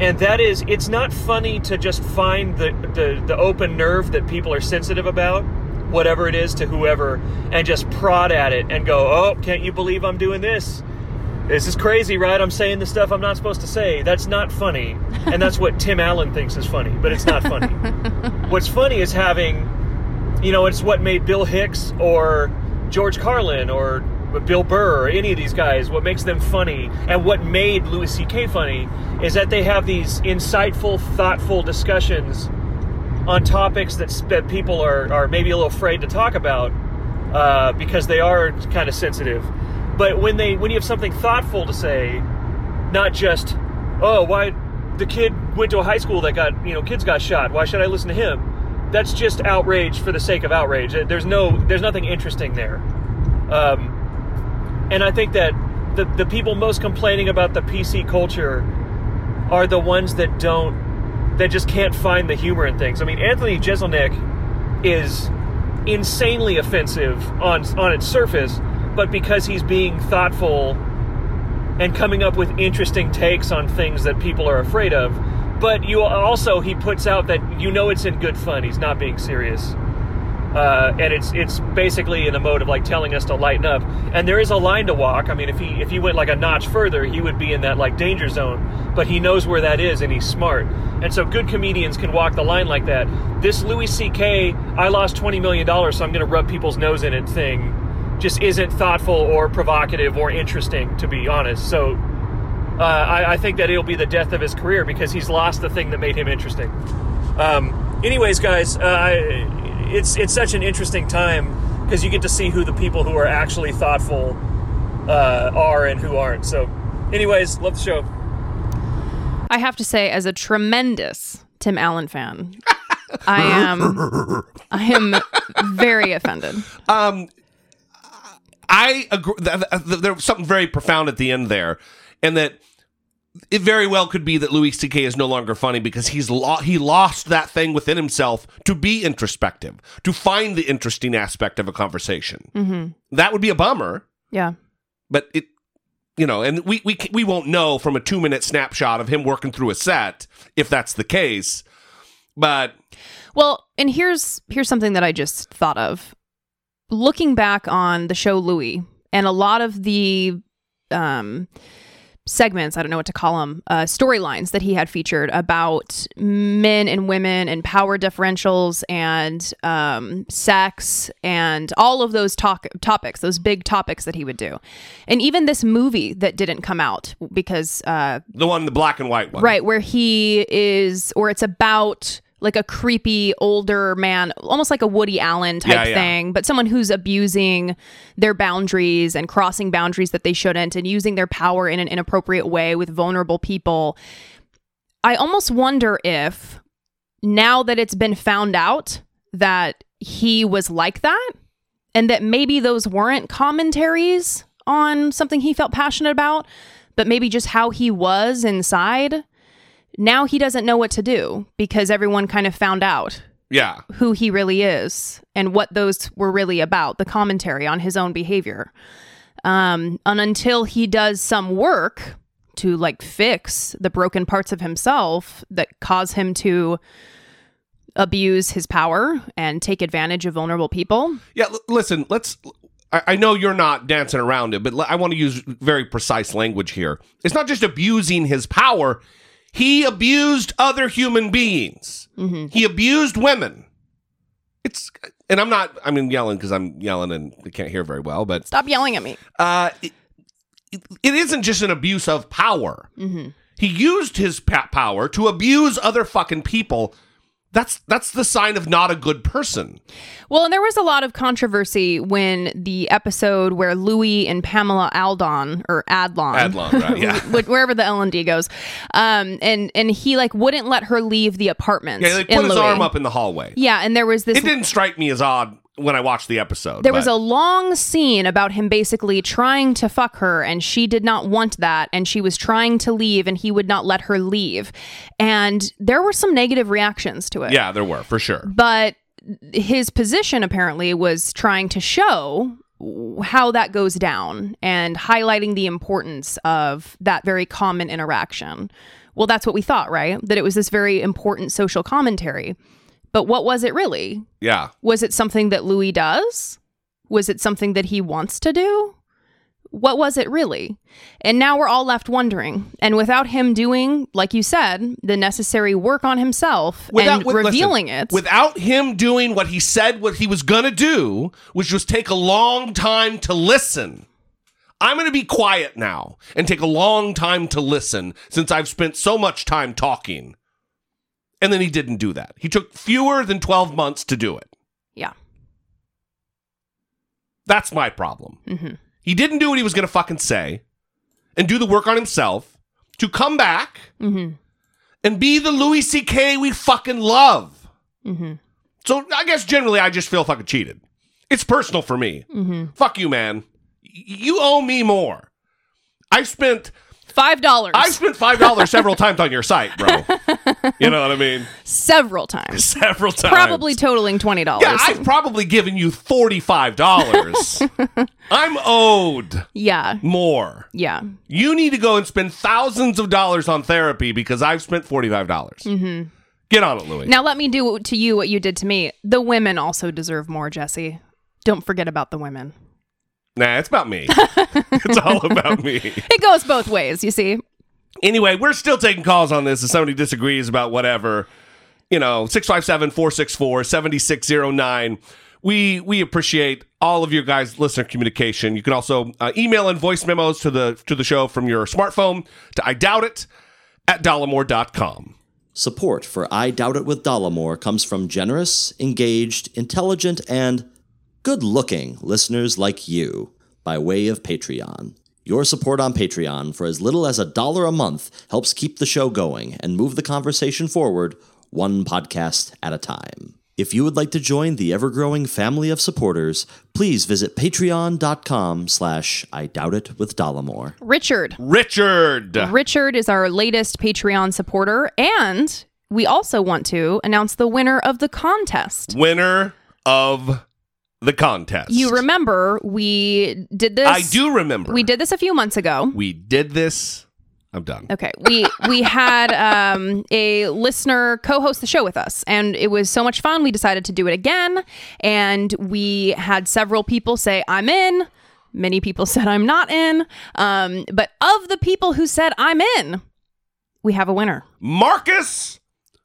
and that is it's not funny to just find the, the the open nerve that people are sensitive about whatever it is to whoever and just prod at it and go oh can't you believe i'm doing this? This is crazy right? I'm saying the stuff i'm not supposed to say. That's not funny. And that's what tim allen thinks is funny but it's not funny. What's funny is having you know it's what made bill hicks or george carlin or bill burr or any of these guys what makes them funny and what made louis ck funny is that they have these insightful thoughtful discussions on topics that, that people are, are maybe a little afraid to talk about uh, because they are kind of sensitive. But when they when you have something thoughtful to say not just oh why the kid went to a high school that got you know kids got shot. Why should i listen to him? That's just outrage for the sake of outrage. There's no there's nothing interesting there. Um, and i think that the, the people most complaining about the pc culture are the ones that don't that just can't find the humor in things i mean anthony jeselnik is insanely offensive on on its surface but because he's being thoughtful and coming up with interesting takes on things that people are afraid of. But you also he puts out that you know it's in good fun. He's not being serious. Uh, and it's it's basically in a mode of like telling us to lighten up. And there is a line to walk. I mean, if he if he went like a notch further, he would be in that like danger zone. But he knows where that is, and he's smart. And so good comedians can walk the line like that. This Louis C.K. I lost twenty million dollars, so I'm going to rub people's nose in it thing, just isn't thoughtful or provocative or interesting, to be honest. So. Uh, I, I think that it'll be the death of his career because he's lost the thing that made him interesting. Um, anyways, guys, uh, I, it's it's such an interesting time because you get to see who the people who are actually thoughtful uh, are and who aren't. So, anyways, love the show. I have to say, as a tremendous Tim Allen fan, I am I am very offended. Um, I agree. Th- th- th- there was something very profound at the end there, and that it very well could be that Louis C.K. is no longer funny because he's lo- he lost that thing within himself to be introspective, to find the interesting aspect of a conversation. Mm-hmm. That would be a bummer, Yeah. but it, you know, and we we we won't know from a two minute snapshot of him working through a set if that's the case. But Well, and here's here's something that I just thought of. Looking back on the show Louis and a lot of the um segments, I don't know what to call them, uh, storylines that he had featured about men and women and power differentials and um, sex and all of those talk- topics, those big topics that he would do. And even this movie that didn't come out because uh, the one, the black and white one, Right, where he is, or it's about like a creepy older man, almost like a Woody Allen type Yeah, yeah. thing, but someone who's abusing their boundaries and crossing boundaries that they shouldn't and using their power in an inappropriate way with vulnerable people. I almost wonder if now that it's been found out that he was like that and that maybe those weren't commentaries on something he felt passionate about, but maybe just how he was inside. Now he doesn't know what to do because everyone kind of found out yeah, who he really is and what those were really about, the commentary on his own behavior. Um, and until he does some work to like fix the broken parts of himself that cause him to abuse his power and take advantage of vulnerable people. Yeah, l- listen, let's. I, I know you're not dancing around it, but l- I want to use very precise language here. It's not just abusing his power, he abused other human beings, he abused women. It's. And I'm not, I mean, yelling because I'm yelling and I can't hear very well, but Stop yelling at me. uh, it, it- it isn't just an abuse of power. Mm-hmm. He used his power to abuse other fucking people. That's that's the sign of not a good person. Well, and there was a lot of controversy when the episode where Louis and Pamela Aldon or Adlon, Adlon, right, yeah. wherever the L and D goes, um, and and he like wouldn't let her leave the apartment. Yeah, in put his Louis. arm up in the hallway. Yeah, and there was this It didn't strike me as odd when I watched the episode. There was a long scene about him basically trying to fuck her, and she did not want that, and she was trying to leave, and he would not let her leave. And there were some negative reactions to it. yeah, there were for sure. But his position apparently was trying to show how that goes down and highlighting the importance of that very common interaction. Well, that's what we thought, right? That it was this very important social commentary. But what was it really? Yeah, Was it something that Louis does? Was it something that he wants to do? What was it really? And now we're all left wondering. And without him doing, like you said, the necessary work on himself and with- listen, revealing it, without him doing what he said what he was gonna do, which was take a long time to listen. I'm gonna be quiet now and take a long time to listen since I've spent so much time talking. And then he didn't do that. He took fewer than 12 months to do it. yeah. That's my problem. hmm He didn't do what he was going to fucking say and do the work on himself to come back hmm and be the Louis C.K. we fucking love. hmm So I guess generally I just feel fucking cheated. It's personal for me. hmm Fuck you, man. You owe me more. I spent Five dollars. I've spent five dollars several times on your site, bro. you know what I mean? Several times. Several times. Probably totaling twenty dollars. Yeah, I've probably given you forty-five dollars. I'm owed yeah. more. Yeah. You need to go and spend thousands of dollars on therapy because I've spent forty-five dollars. hmm Get on it, Louis. Now let me do to you what you did to me. The women also deserve more, Jesse. Don't forget about the women. Nah, it's about me. it's all about me. It goes both ways, you see. Anyway, we're still taking calls on this if somebody disagrees about whatever. You know, 657-464-7609. We we appreciate all of your guys' listener communication. You can also uh, email and voice memos to the to the show from your smartphone to I doubt it at dollemore.com. Support for I Doubt It with Dollemore comes from generous, engaged, intelligent, and good looking listeners like you by way of Patreon. Your support on Patreon for as little as a dollar a month helps keep the show going and move the conversation forward one podcast at a time. If you would like to join the ever-growing family of supporters, please visit patreon.com slash I Doubt It with Dollemore. Richard. Richard. Richard is our latest Patreon supporter, and we also want to announce the winner of the contest. Winner of the contest. You remember we did this I do remember. We did this a few months ago. We did this. I'm done. Okay. We we had um, a listener co-host the show with us, and it was so much fun. We decided to do it again, and we had several people say, "I'm in." Many people said, "I'm not in." Um, but of the people who said, "I'm in," we have a winner. Marcus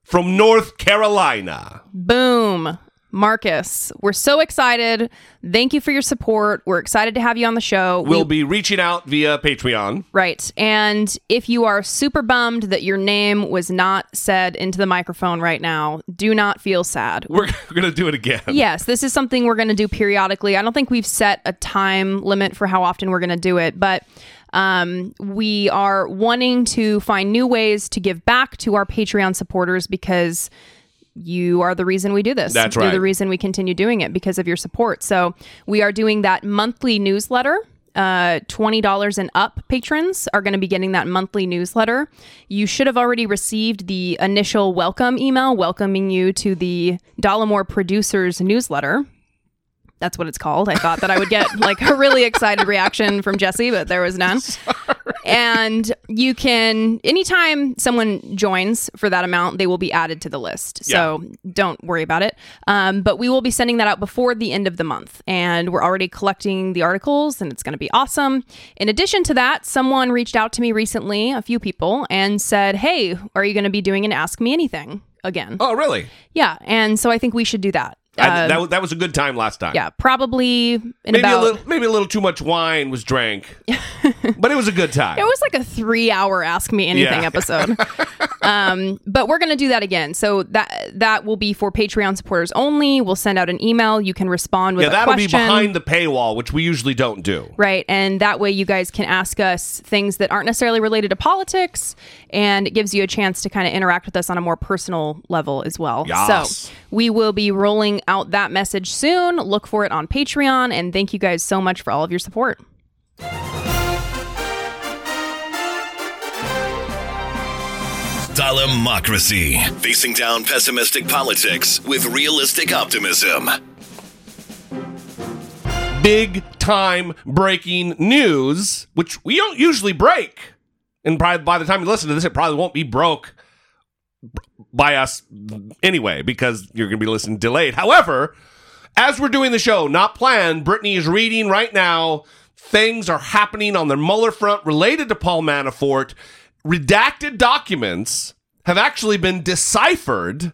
from North Carolina. Boom. Marcus, we're so excited. Thank you for your support. We're excited to have you on the show. We- We'll be reaching out via Patreon. Right. And if you are super bummed that your name was not said into the microphone right now, do not feel sad. We're, we're going to do it again. Yes, this is something we're going to do periodically. I don't think we've set a time limit for how often we're going to do it, but um, we are wanting to find new ways to give back to our Patreon supporters because you are the reason we do this. That's You're right. the reason we continue doing it because of your support. So we are doing that monthly newsletter. Uh, $20 and up patrons are going to be getting that monthly newsletter. You should have already received the initial welcome email welcoming you to the Dollemore Producers newsletter. That's what it's called. I thought that I would get like a really excited reaction from Jesse, but there was none. And you can, anytime someone joins for that amount, they will be added to the list. So don't worry about it. Um, but we will be sending that out before the end of the month. And we're already collecting the articles, and it's going to be awesome. In addition to that, someone reached out to me recently, a few people, and said, Hey, are you going to be doing an Ask Me Anything again? Oh, really? Yeah. And so I think we should do that. I, Uh, that, was- that was a good time last time. yeah, probably in Maybe about. a little, maybe a little too much wine was drank, but it was a good time. It was like a three-hour Ask Me Anything Yeah. episode. um, but we're gonna do that again. So that that will be for Patreon supporters only. We'll send out an email. You can respond with yeah, that'll question. be behind the paywall, which we usually don't do. Right. And that way you guys can ask us things that aren't necessarily related to politics. And it gives you a chance to kind of interact with us on a more personal level as well. Yes. So we will be rolling out that message soon. Look for it on Patreon. And thank you guys so much for all of your support. Dollemocracy. Facing down pessimistic politics with realistic optimism. Big time breaking news, which we don't usually break. And probably by the time you listen to this, it probably won't be broke by us anyway, because you're going to be listening delayed. However, as we're doing the show, not planned, Brittany is reading right now. Things are happening on the Mueller front related to Paul Manafort. Redacted documents have actually been deciphered.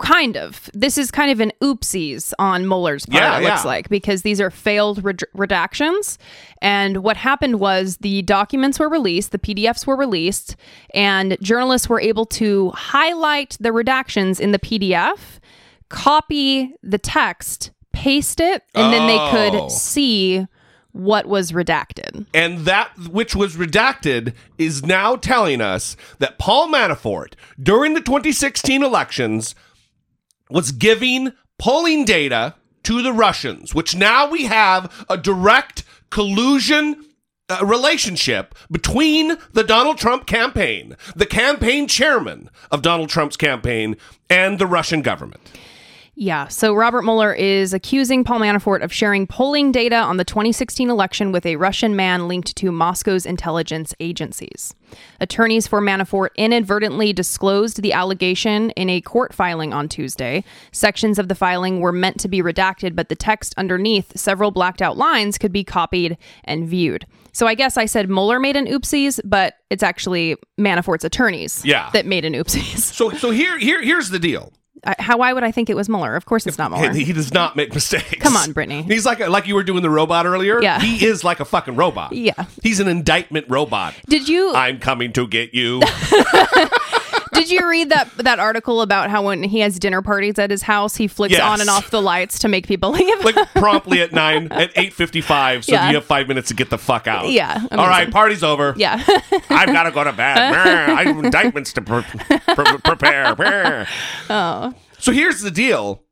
Kind of. This is kind of an oopsies on Mueller's part, Yeah, it looks yeah. like, because these are failed red- redactions. And what happened was the documents were released, the PDFs were released, and journalists were able to highlight the redactions in the PDF, copy the text, paste it, and then they Oh. could see what was redacted. And that which was redacted is now telling us that Paul Manafort, during the 2016 elections, was giving polling data to the Russians, which now we have a direct collusion uh, relationship between the Donald Trump campaign, the campaign chairman of Donald Trump's campaign, and the Russian government. Yeah. So Robert Mueller is accusing Paul Manafort of sharing polling data on the 2016 election with a Russian man linked to Moscow's intelligence agencies. Attorneys for Manafort inadvertently disclosed the allegation in a court filing on Tuesday. Sections of the filing were meant to be redacted, but the text underneath several blacked out lines could be copied and viewed. So I guess I said Mueller made an oopsies, but it's actually Manafort's attorneys Yeah. that made an oopsies. So so here here here's the deal. I- How why would I think it was Mueller? Of course it's not Mueller. He, he does not make mistakes. Come on, Brittany. He's like a, like you were doing the robot earlier. Yeah. He is like a fucking robot. Yeah. He's an indictment robot. Did you I'm coming to get you. did you read that that article about how when he has dinner parties at his house, he flicks Yes. on and off the lights to make people leave? like promptly at nine at eight fifty five, so Yeah. you have five minutes to get the fuck out. Yeah, All right, party's over. yeah. I've got to go to bed. I have indictments to pre- pre- prepare. Oh. So here's the deal.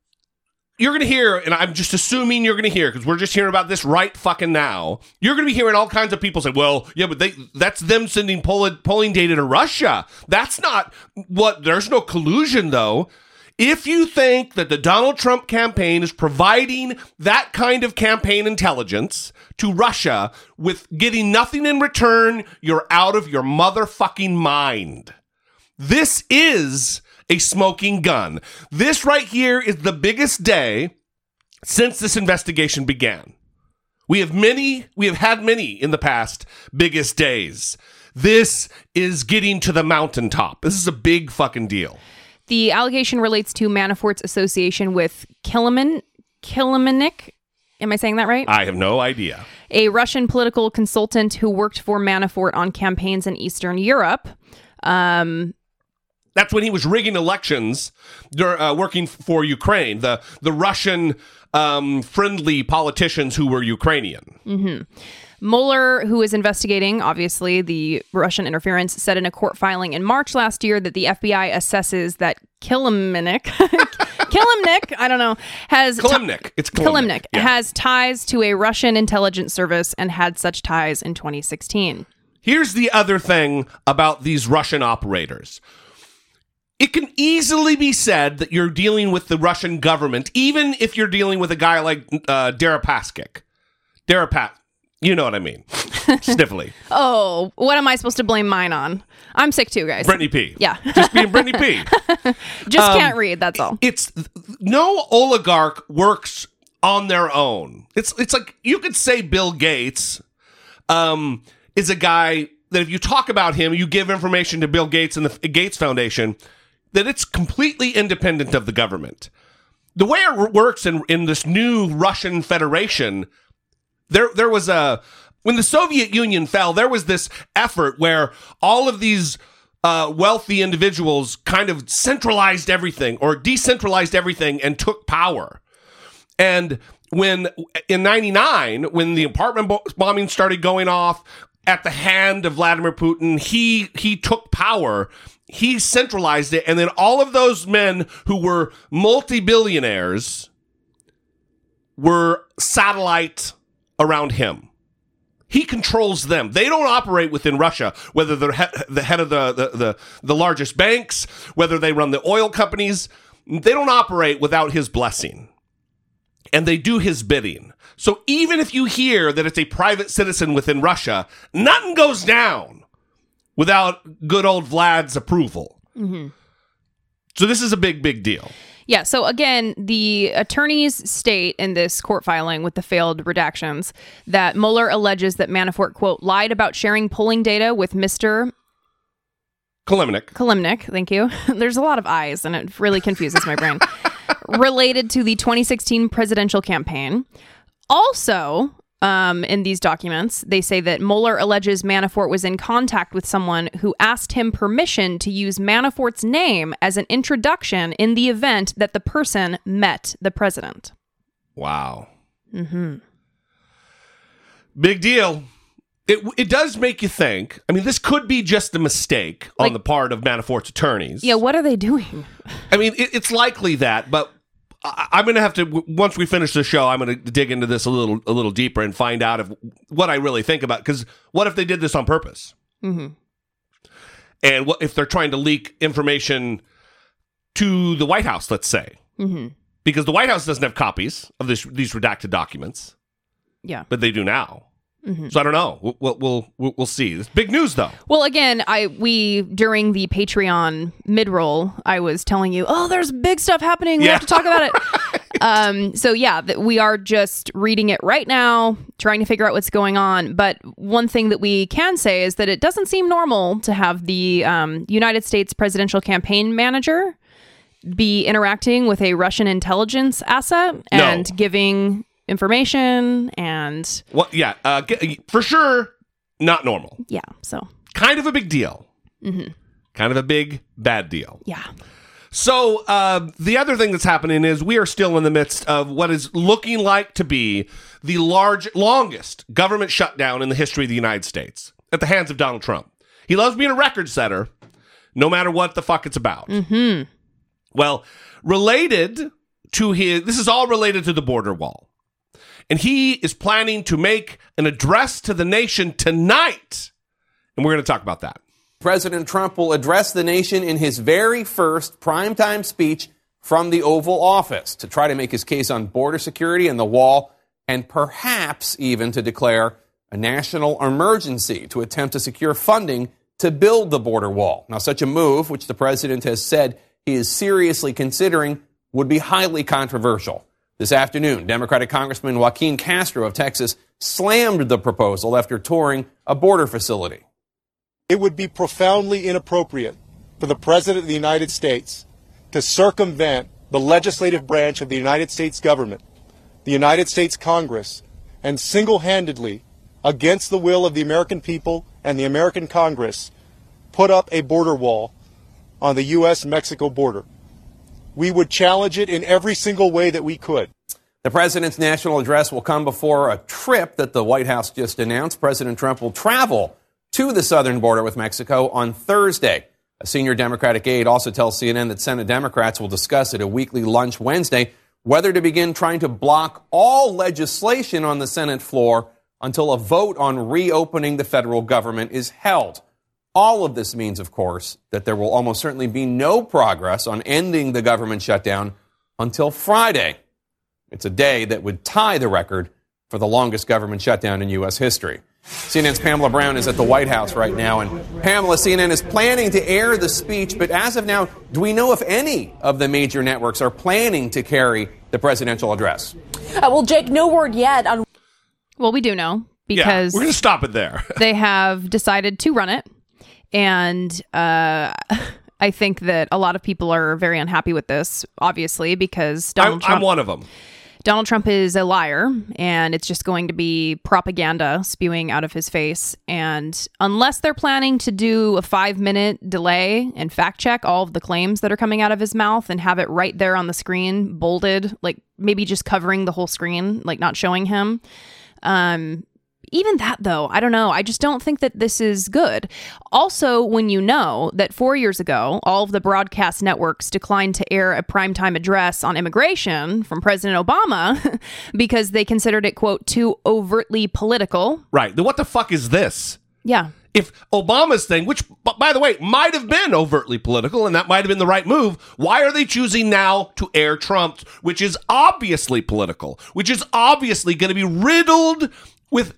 You're going to hear, and I'm just assuming you're going to hear, because we're just hearing about this right fucking now. You're going to be hearing all kinds of people say, well, yeah, but they, that's them sending polling, polling data to Russia. That's not what, there's no collusion, though. If you think that the Donald Trump campaign is providing that kind of campaign intelligence to Russia with getting nothing in return, you're out of your motherfucking mind. This is a smoking gun. This right here is the biggest day since this investigation began. We have many, we have had many in the past biggest days. This is getting to the mountaintop. This is a big fucking deal. The allegation relates to Manafort's association with Kiliman Kilimanik. Am I saying that right? I have no idea. a Russian political consultant who worked for Manafort on campaigns in Eastern Europe. Um, That's when he was rigging elections, uh, working for Ukraine. The the Russian um, friendly politicians who were Ukrainian. mhm. Mueller, who is investigating, obviously, the Russian interference, said in a court filing in March last year that the FBI assesses that Kilimanik, Kilimnik, I don't know, has Kilimnik. It's Kilimnik. Kilimnik Yeah. has ties to a Russian intelligence service and had such ties in 2016. Here's the other thing about these Russian operators. It can easily be said that you're dealing with the Russian government, even if you're dealing with a guy like uh, Deripaskik. Deripat, you know what I mean. Sniffly. Oh, what am I supposed to blame mine on? I'm sick too, guys. Brittany P. Yeah. Just being Brittany P. Just Um, can't read, that's all. It's no oligarch works on their own. It's it's like you could say Bill Gates um, is a guy that if you talk about him, you give information to Bill Gates and the Gates Foundation, that it's completely independent of the government. The way it works in in this new Russian Federation, there there was a when the Soviet Union fell, there was this effort where all of these uh, wealthy individuals kind of centralized everything or decentralized everything and took power. And when in 99, when the apartment bo- bombing started going off at the hand of Vladimir Putin, he he took power. He centralized it, and then all of those men who were multi-billionaires were satellite around him. He controls them. They don't operate within Russia, whether they're he- the head of the, the, the, the largest banks, whether they run the oil companies. They don't operate without his blessing. And they do his bidding. So even if you hear that it's a private citizen within Russia, nothing goes down without good old Vlad's approval. hmm So this is a big, big deal. Yeah. So again, the attorneys state in this court filing with the failed redactions that Mueller alleges that Manafort quote lied about sharing polling data with Mr. Kalimnik. Kalimnik. Thank you. There's a lot of eyes, and it really confuses my brain. Related to the 2016 presidential campaign. Also, um, in these documents, they say that Mueller alleges Manafort was in contact with someone who asked him permission to use Manafort's name as an introduction in the event that the person met the president. Wow. Mm-hmm. Big deal. It, it does make you think. I mean, this could be just a mistake on the part of Manafort's attorneys. Yeah, what are they doing? I mean, it, it's likely that, but I'm gonna have to once we finish the show. I'm gonna dig into this a little a little deeper and find out if what I really think about. Because what if they did this on purpose? Mm-hmm. And what if they're trying to leak information to the White House? Let's say Mm-hmm. because the White House doesn't have copies of this, these redacted documents, Yeah. but they do now. Mhm. So I don't know. We'll we'll we'll, we'll see. It's big news though. Well, again, I we during the Patreon mid roll, I was telling you, oh, there's big stuff happening. We Yeah. have to talk about it. um, so yeah, that we are just reading it right now, trying to figure out what's going on. But one thing that we can say is that it doesn't seem normal to have the um, United States presidential campaign manager be interacting with a Russian intelligence asset and giving information and Well, yeah, uh, g- for sure, not normal. yeah. So Kind of a big deal. mhm. Kind of a big bad deal. yeah. So uh, the other thing that's happening is we are still in the midst of what is looking like to be the large, longest government shutdown in the history of the United States at the hands of Donald Trump. He loves being a record setter, no matter what the fuck it's about. Hmm. Well, related to his, this is all related to the border wall. And he is planning to make an address to the nation tonight. And we're going to talk about that. President Trump will address the nation in his very first primetime speech from the Oval Office to try to make his case on border security and the wall, and perhaps even to declare a national emergency to attempt to secure funding to build the border wall. Now, such a move, which the president has said he is seriously considering, would be highly controversial. This afternoon, Democratic Congressman Joaquin Castro of Texas slammed the proposal after touring a border facility. It would be profoundly inappropriate for the President of the United States to circumvent the legislative branch of the United States government, the United States Congress, and single handedly, against the will of the American people and the American Congress, put up a border wall on the U.S. Mexico border. We would challenge it in every single way that we could. The president's national address will come before a trip that the White House just announced. President Trump will travel to the southern border with Mexico on Thursday. A senior Democratic aide also tells CNN that Senate Democrats will discuss at a weekly lunch Wednesday whether to begin trying to block all legislation on the Senate floor until a vote on reopening the federal government is held. All of this means, of course, that there will almost certainly be no progress on ending the government shutdown until Friday. It's a day that would tie the record for the longest government shutdown in U.S. history. CNN's Pamela Brown is at the White House right now, and Pamela, CNN is planning to air the speech, but as of now, do we know if any of the major networks are planning to carry the presidential address? Uh, well, Jake, no word yet on. Well, we do know because yeah, we're going to stop it there. they have decided to run it, and uh, I think that a lot of people are very unhappy with this, obviously, because Donald I'm, Trump. I'm one of them. Donald Trump is a liar, and it's just going to be propaganda spewing out of his face. And unless they're planning to do a five minute delay and fact check all of the claims that are coming out of his mouth and have it right there on the screen, bolded, like maybe just covering the whole screen, like not showing him. Um, even that though i don't know i just don't think that this is good also when you know that four years ago all of the broadcast networks declined to air a primetime address on immigration from president obama because they considered it quote too overtly political Right. The what the fuck is this? yeah If Obama's thing, which by the way might have been overtly political and that might have been the right move, why are they choosing now to air Trump's, which is obviously political, which is obviously going to be riddled with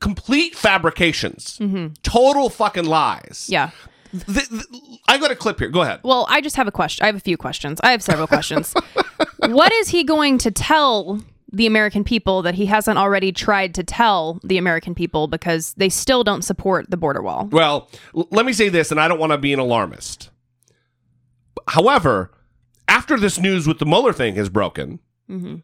complete fabrications, Mhm. total fucking lies. yeah Th- th- I got a clip here. Go ahead. well i just have a question i have a few questions i have several questions what is he going to tell the American people that he hasn't already tried to tell the American people because they still don't support the border wall. Well, l- let me say this, and I don't want to be an alarmist. However, after this news with the Mueller thing has broken, Mm-hmm.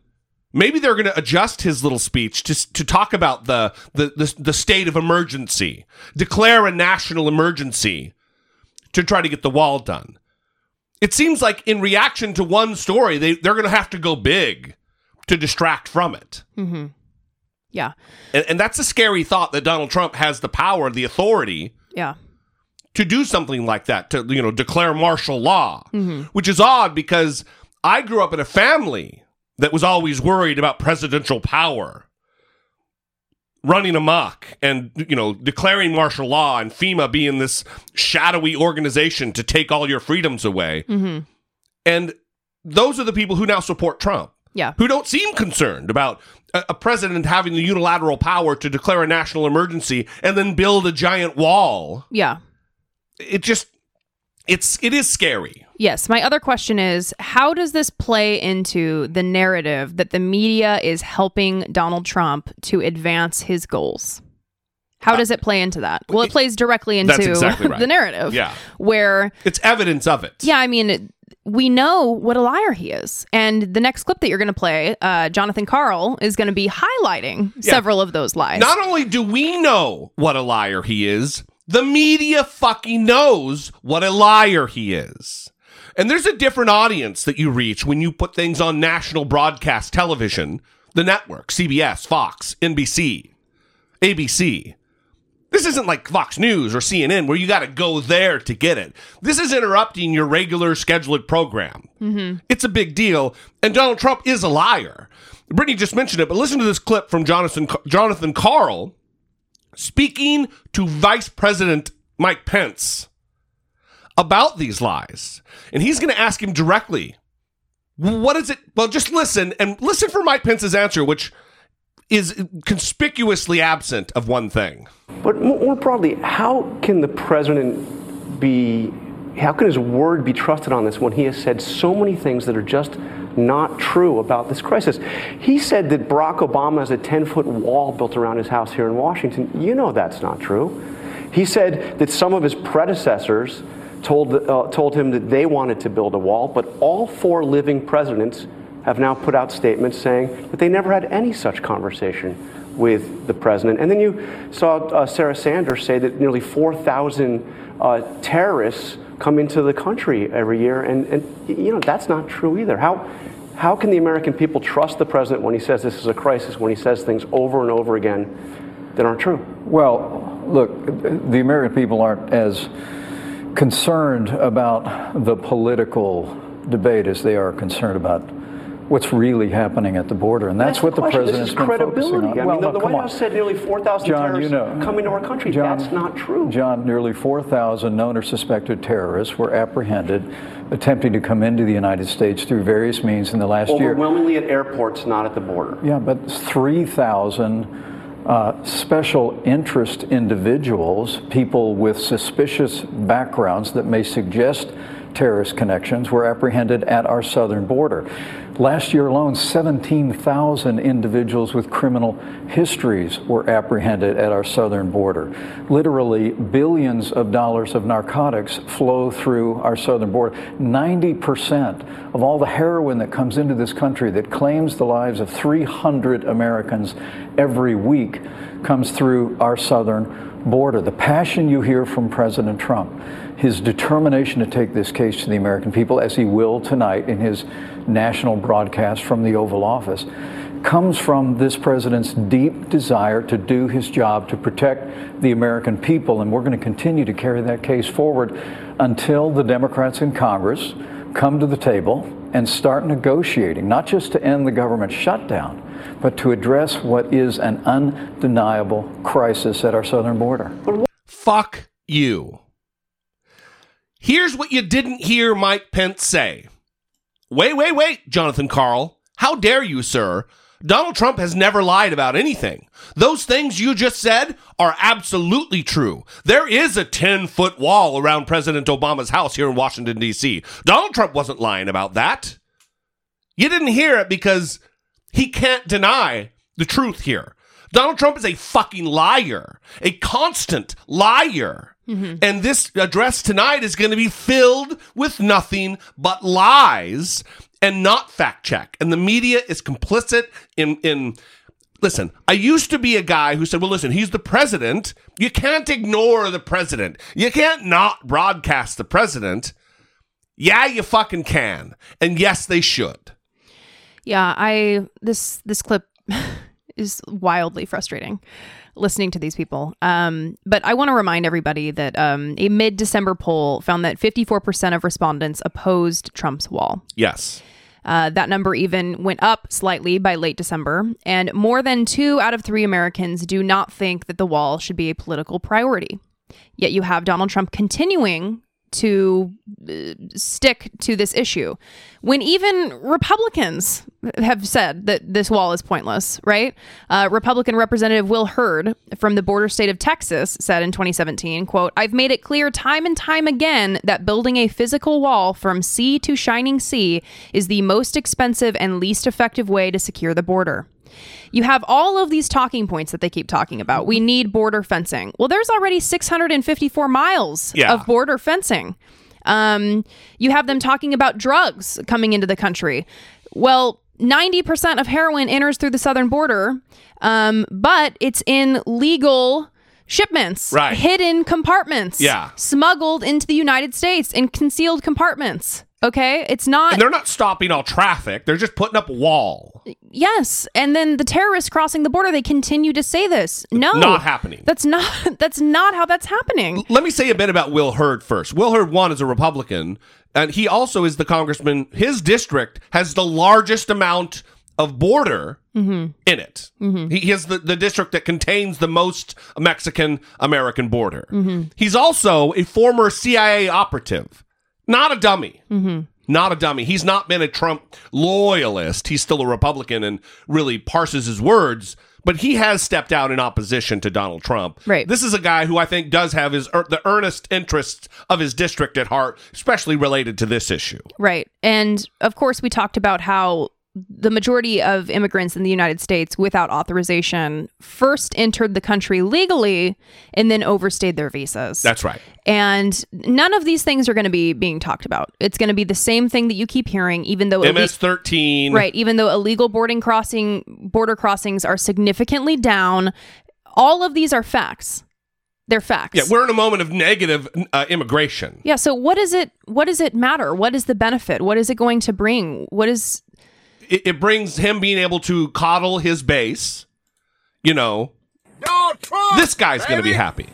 Maybe they're going to adjust his little speech to to talk about the, the the the state of emergency, declare a national emergency to try to get the wall done. It seems like in reaction to one story, they they're going to have to go big to distract from it. Mm-hmm. Yeah. And, and that's a scary thought that Donald Trump has the power, the authority Yeah. to do something like that, to you know declare martial law, Mhm. which is odd because I grew up in a family that was always worried about presidential power running amok and you know declaring martial law and FEMA being this shadowy organization to take all your freedoms away. Mm-hmm. And those are the people who now support Trump. Yeah. Who don't seem concerned about a, a president having the unilateral power to declare a national emergency and then build a giant wall. Yeah. It just it's it is scary. Yes. My other question is how does this play into the narrative that the media is helping Donald Trump to advance his goals? How does it play into that? Well, it plays directly into exactly right. the narrative. Yeah. Where It's evidence of it. Yeah, I mean, we know what a liar he is. And the next clip that you're going to play, uh, Jonathan Karl is going to be highlighting Yeah. several of those lies. Not only do we know what a liar he is, the media fucking knows what a liar he is. And there's a different audience that you reach when you put things on national broadcast television, the network, CBS, Fox, NBC, ABC. This isn't like Fox News or CNN where you got to go there to get it. This is interrupting your regular scheduled program. Mm-hmm. It's a big deal. And Donald Trump is a liar. Brittany just mentioned it, but listen to this clip from Jonathan Jonathan Karl speaking to Vice President Mike Pence about these lies. And he's going to ask him directly, what is it? Well, just listen and listen for Mike Pence's answer, which is conspicuously absent of one thing. But more broadly, how can the president be, how can his word be trusted on this when he has said so many things that are just not true about this crisis? He said that Barack Obama has a 10 foot wall built around his house here in Washington. You know that's not true. He said that some of his predecessors told, uh, told him that they wanted to build a wall, but all four living presidents have now put out statements saying that they never had any such conversation with the president. And then you saw uh, Sarah Sanders say that nearly 4,000 uh, terrorists come into the country every year, and, and you know that's not true either. How how can the American people trust the president when he says this is a crisis, when he says things over and over again that aren't true? Well, look, the American people aren't as concerned about the political debate as they are concerned about what's really happening at the border, and that's, what the, question. president's This is been credibility. focusing on. I well, mean, the, no, the White on. House said nearly 4,000 terrorists you know, come into our country. John- That's not true. John, nearly 4,000 known or suspected terrorists were apprehended attempting to come into the United States through various means in the last year. Overwhelmingly at airports, not at the border. Yeah, but 3,000 uh, special interest individuals, people with suspicious backgrounds that may suggest terrorist connections, were apprehended at our southern border. Last year alone, 17,000 individuals with criminal histories were apprehended at our southern border. Literally, billions of dollars of narcotics flow through our southern border. 90% of all the heroin that comes into this country that claims the lives of 300 Americans every week comes through our southern border. The passion you hear from President Trump, his determination to take this case to the American people, as he will tonight in his national broadcast from the Oval Office, comes from this president's deep desire to do his job to protect the American people. And we're going to continue to carry that case forward until the Democrats in Congress come to the table and start negotiating, not just to end the government shutdown, but to address what is an undeniable crisis at our southern border. Fuck you. Here's what you didn't hear Mike Pence say. Wait, wait, wait, Jonathan Karl. How dare you, sir? Donald Trump has never lied about anything. Those things you just said are absolutely true. There is a 10 foot wall around President Obama's house here in Washington, D.C. Donald Trump wasn't lying about that. You didn't hear it because he can't deny the truth here. Donald Trump is a fucking liar, a constant liar. Mm-hmm. And this address tonight is going to be filled with nothing but lies and not fact check. And the media is complicit in in listen, I used to be a guy who said, well, listen, he's the president. You can't ignore the president. You can't not broadcast the president. Yeah, you fucking can. And yes, they should. Yeah, I this this clip is wildly frustrating listening to these people. Um, but I want to remind everybody that um, a mid December poll found that 54% of respondents opposed Trump's wall. Yes. Uh, that number even went up slightly by late December. And more than two out of three Americans do not think that the wall should be a political priority. Yet you have Donald Trump continuing to uh, stick to this issue when even Republicans have said that this wall is pointless, right? Uh, Republican Representative Will Hurd from the border state of Texas said in 2017, quote, I've made it clear time and time again that building a physical wall from sea to shining sea is the most expensive and least effective way to secure the border. You have all of these talking points that they keep talking about. We need border fencing. Well, there's already 654 miles Yeah. of border fencing. Um, you have them talking about drugs coming into the country. Well, 90% of heroin enters through the southern border, um, but it's in legal shipments, Right. hidden compartments, Yeah. smuggled into the United States in concealed compartments. Okay, it's not. And they're not stopping all traffic. They're just putting up a wall. Yes, and then the terrorists crossing the border, they continue to say this. No, Not happening. That's not. That's not how that's happening. Let me say a bit about Will Hurd first. Will Hurd, one, is a Republican, and he also is the congressman. His district has the largest amount of border Mm-hmm. in it. Mhm. He, he has the, the district that contains the most Mexican American border. Mm-hmm. He's also a former CIA operative, not a dummy. Mm-hmm. Not a dummy. He's not been a Trump loyalist. He's still a Republican and really parses his words, but he has stepped out in opposition to Donald Trump. Right. This is a guy who I think does have his er, the earnest interests of his district at heart, especially related to this issue. Right. And of course, we talked about how the majority of immigrants in the United States without authorization first entered the country legally and then overstayed their visas. That's right. And none of these things are going to be being talked about. It's going to be the same thing that you keep hearing, even though MS thirteen. right, even though illegal boarding crossing border crossings are significantly down. All of these are facts. They're facts. Yeah, we're in a moment of negative uh, immigration. Yeah. So what is it? What does it matter? What is the benefit? What is it going to bring? What is It, it brings him being able to coddle his base. You know, Trump, this guy's going to be happy.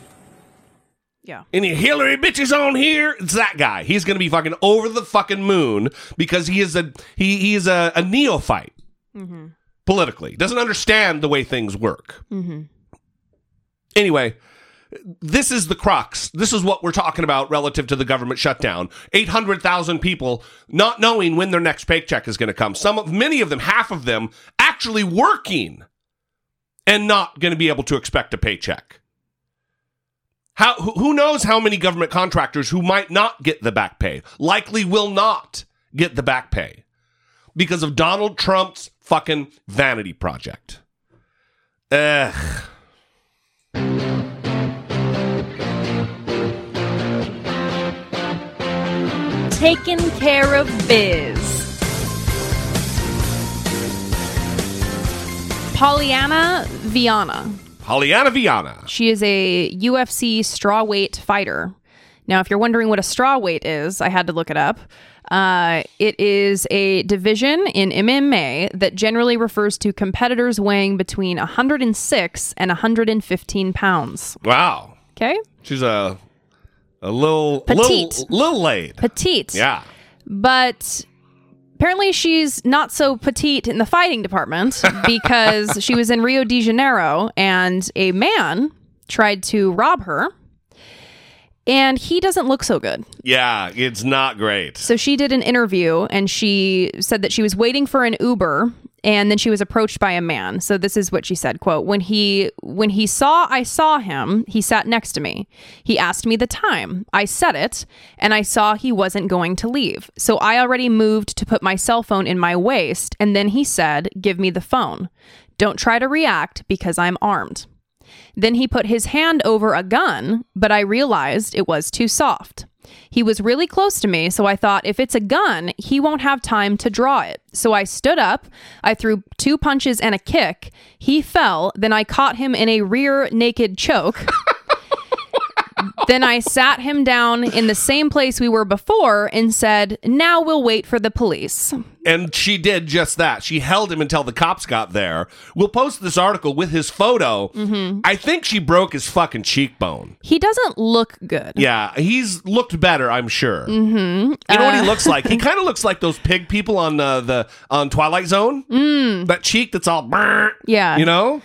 Yeah. Any Hillary bitches on here? It's that guy. He's going to be fucking over the fucking moon because he is a he he is a, a neophyte Mm-hmm. politically. Doesn't understand the way things work. Mm-hmm. Anyway, this is the crux. This is what we're talking about relative to the government shutdown. 800,000 people not knowing when their next paycheck is going to come. Some of many of them, half of them actually working and not going to be able to expect a paycheck. How who knows how many government contractors who might not get the back pay, likely will not get the back pay because of Donald Trump's fucking vanity project. Ugh. Taking care of biz. Polyana Viana. Polyana Viana. She is a UFC strawweight fighter. Now, if you're wondering what a strawweight is, I had to look it up. Uh, it is a division in MMA that generally refers to competitors weighing between 106 and 115 pounds. Wow. Okay? She's a a little Petite. little little laid. Petite. Yeah. But apparently she's not so petite in the fighting department because she was in Rio de Janeiro and a man tried to rob her and he doesn't look so good. Yeah, it's not great. So she did an interview and she said that she was waiting for an Uber and then she was approached by a man. So this is what she said, quote, "When he when he saw I saw him, he sat next to me. He asked me the time. I said it, and I saw he wasn't going to leave. So I already moved to put my cell phone in my waist, and then he said, "Give me the phone. Don't try to react because I'm armed." Then he put his hand over a gun, but I realized it was too soft. He was really close to me, so I thought if it's a gun, he won't have time to draw it. So I stood up, I threw two punches and a kick. He fell, then I caught him in a rear naked choke. then I sat him down in the same place we were before and said, Now we'll wait for the police. And she did just that. She held him until the cops got there. We'll post this article with his photo. Mhm. I think she broke his fucking cheekbone. He doesn't look good. Yeah, he's looked better, I'm sure. Mm-hmm. You know what he looks like? He kind of looks like those pig people on uh, the on Twilight Zone. Mm. That cheek that's all, Yeah. you know.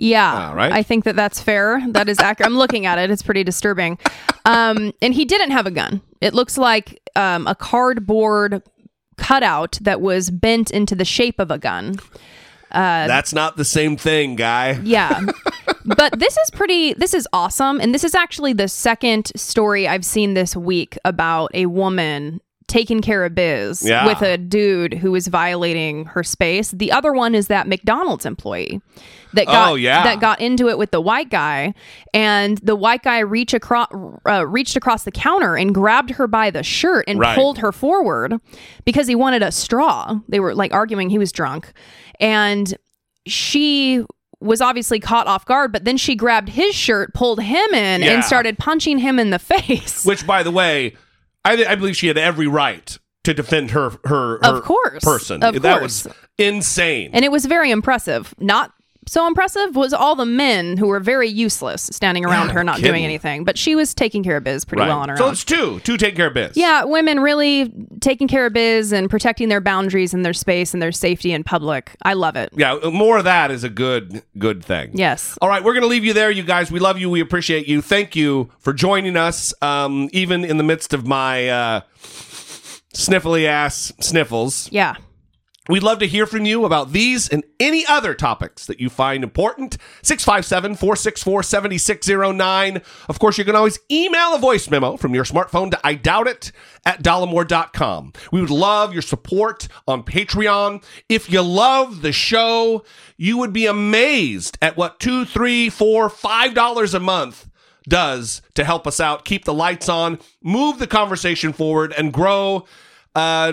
Yeah, All right. I think that that's fair. That is accurate. I'm looking at it; it's pretty disturbing. Um, and he didn't have a gun. It looks like um, a cardboard cutout that was bent into the shape of a gun. Uh, That's not the same thing, guy. yeah. but this is pretty this is awesome and this is actually the second story I've seen this week about a woman taking care of biz Yeah. with a dude who was violating her space. The other one is that McDonald's employee that got Oh, yeah. that got into it with the white guy and the white guy reach across uh, reached across the counter and grabbed her by the shirt and Right. pulled her forward because he wanted a straw. They were like arguing he was drunk and she was obviously caught off guard, but then she grabbed his shirt, pulled him in, Yeah. and started punching him in the face. Which, by the way, I, I believe she had every right to defend her her, her Of course. person. Of that course. was insane. And it was very impressive. Not so impressive was all the men who were very useless standing around Yeah, her, not kidding. doing anything. But she was taking care of biz pretty Right. well on her so own. So it's two, two taking care of biz. Yeah, women really taking care of biz and protecting their boundaries and their space and their safety in public. I love it. Yeah, more of that is a good good thing. Yes. All right, we're going to leave you there, you guys. We love you. We appreciate you. Thank you for joining us, um, even in the midst of my uh, sniffly ass sniffles. Yeah. We'd love to hear from you about these and any other topics that you find important. 657 464 7609. Of course, you can always email a voice memo from your smartphone to I doubt it at dollemore.com. We would love your support on Patreon. If you love the show, you would be amazed at what two, three, four, five dollars a month does to help us out, keep the lights on, move the conversation forward, and grow uh,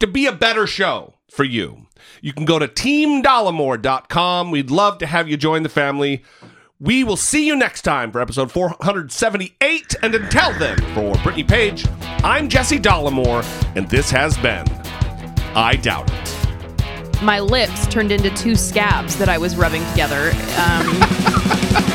to be a better show for you. You can go to teamdollemore.com. We'd love to have you join the family. We will see you next time for episode 478. And until then, for Brittany Page, I'm Jesse Dollemore, and this has been I Doubt It. My lips turned into two scabs that I was rubbing together. Um,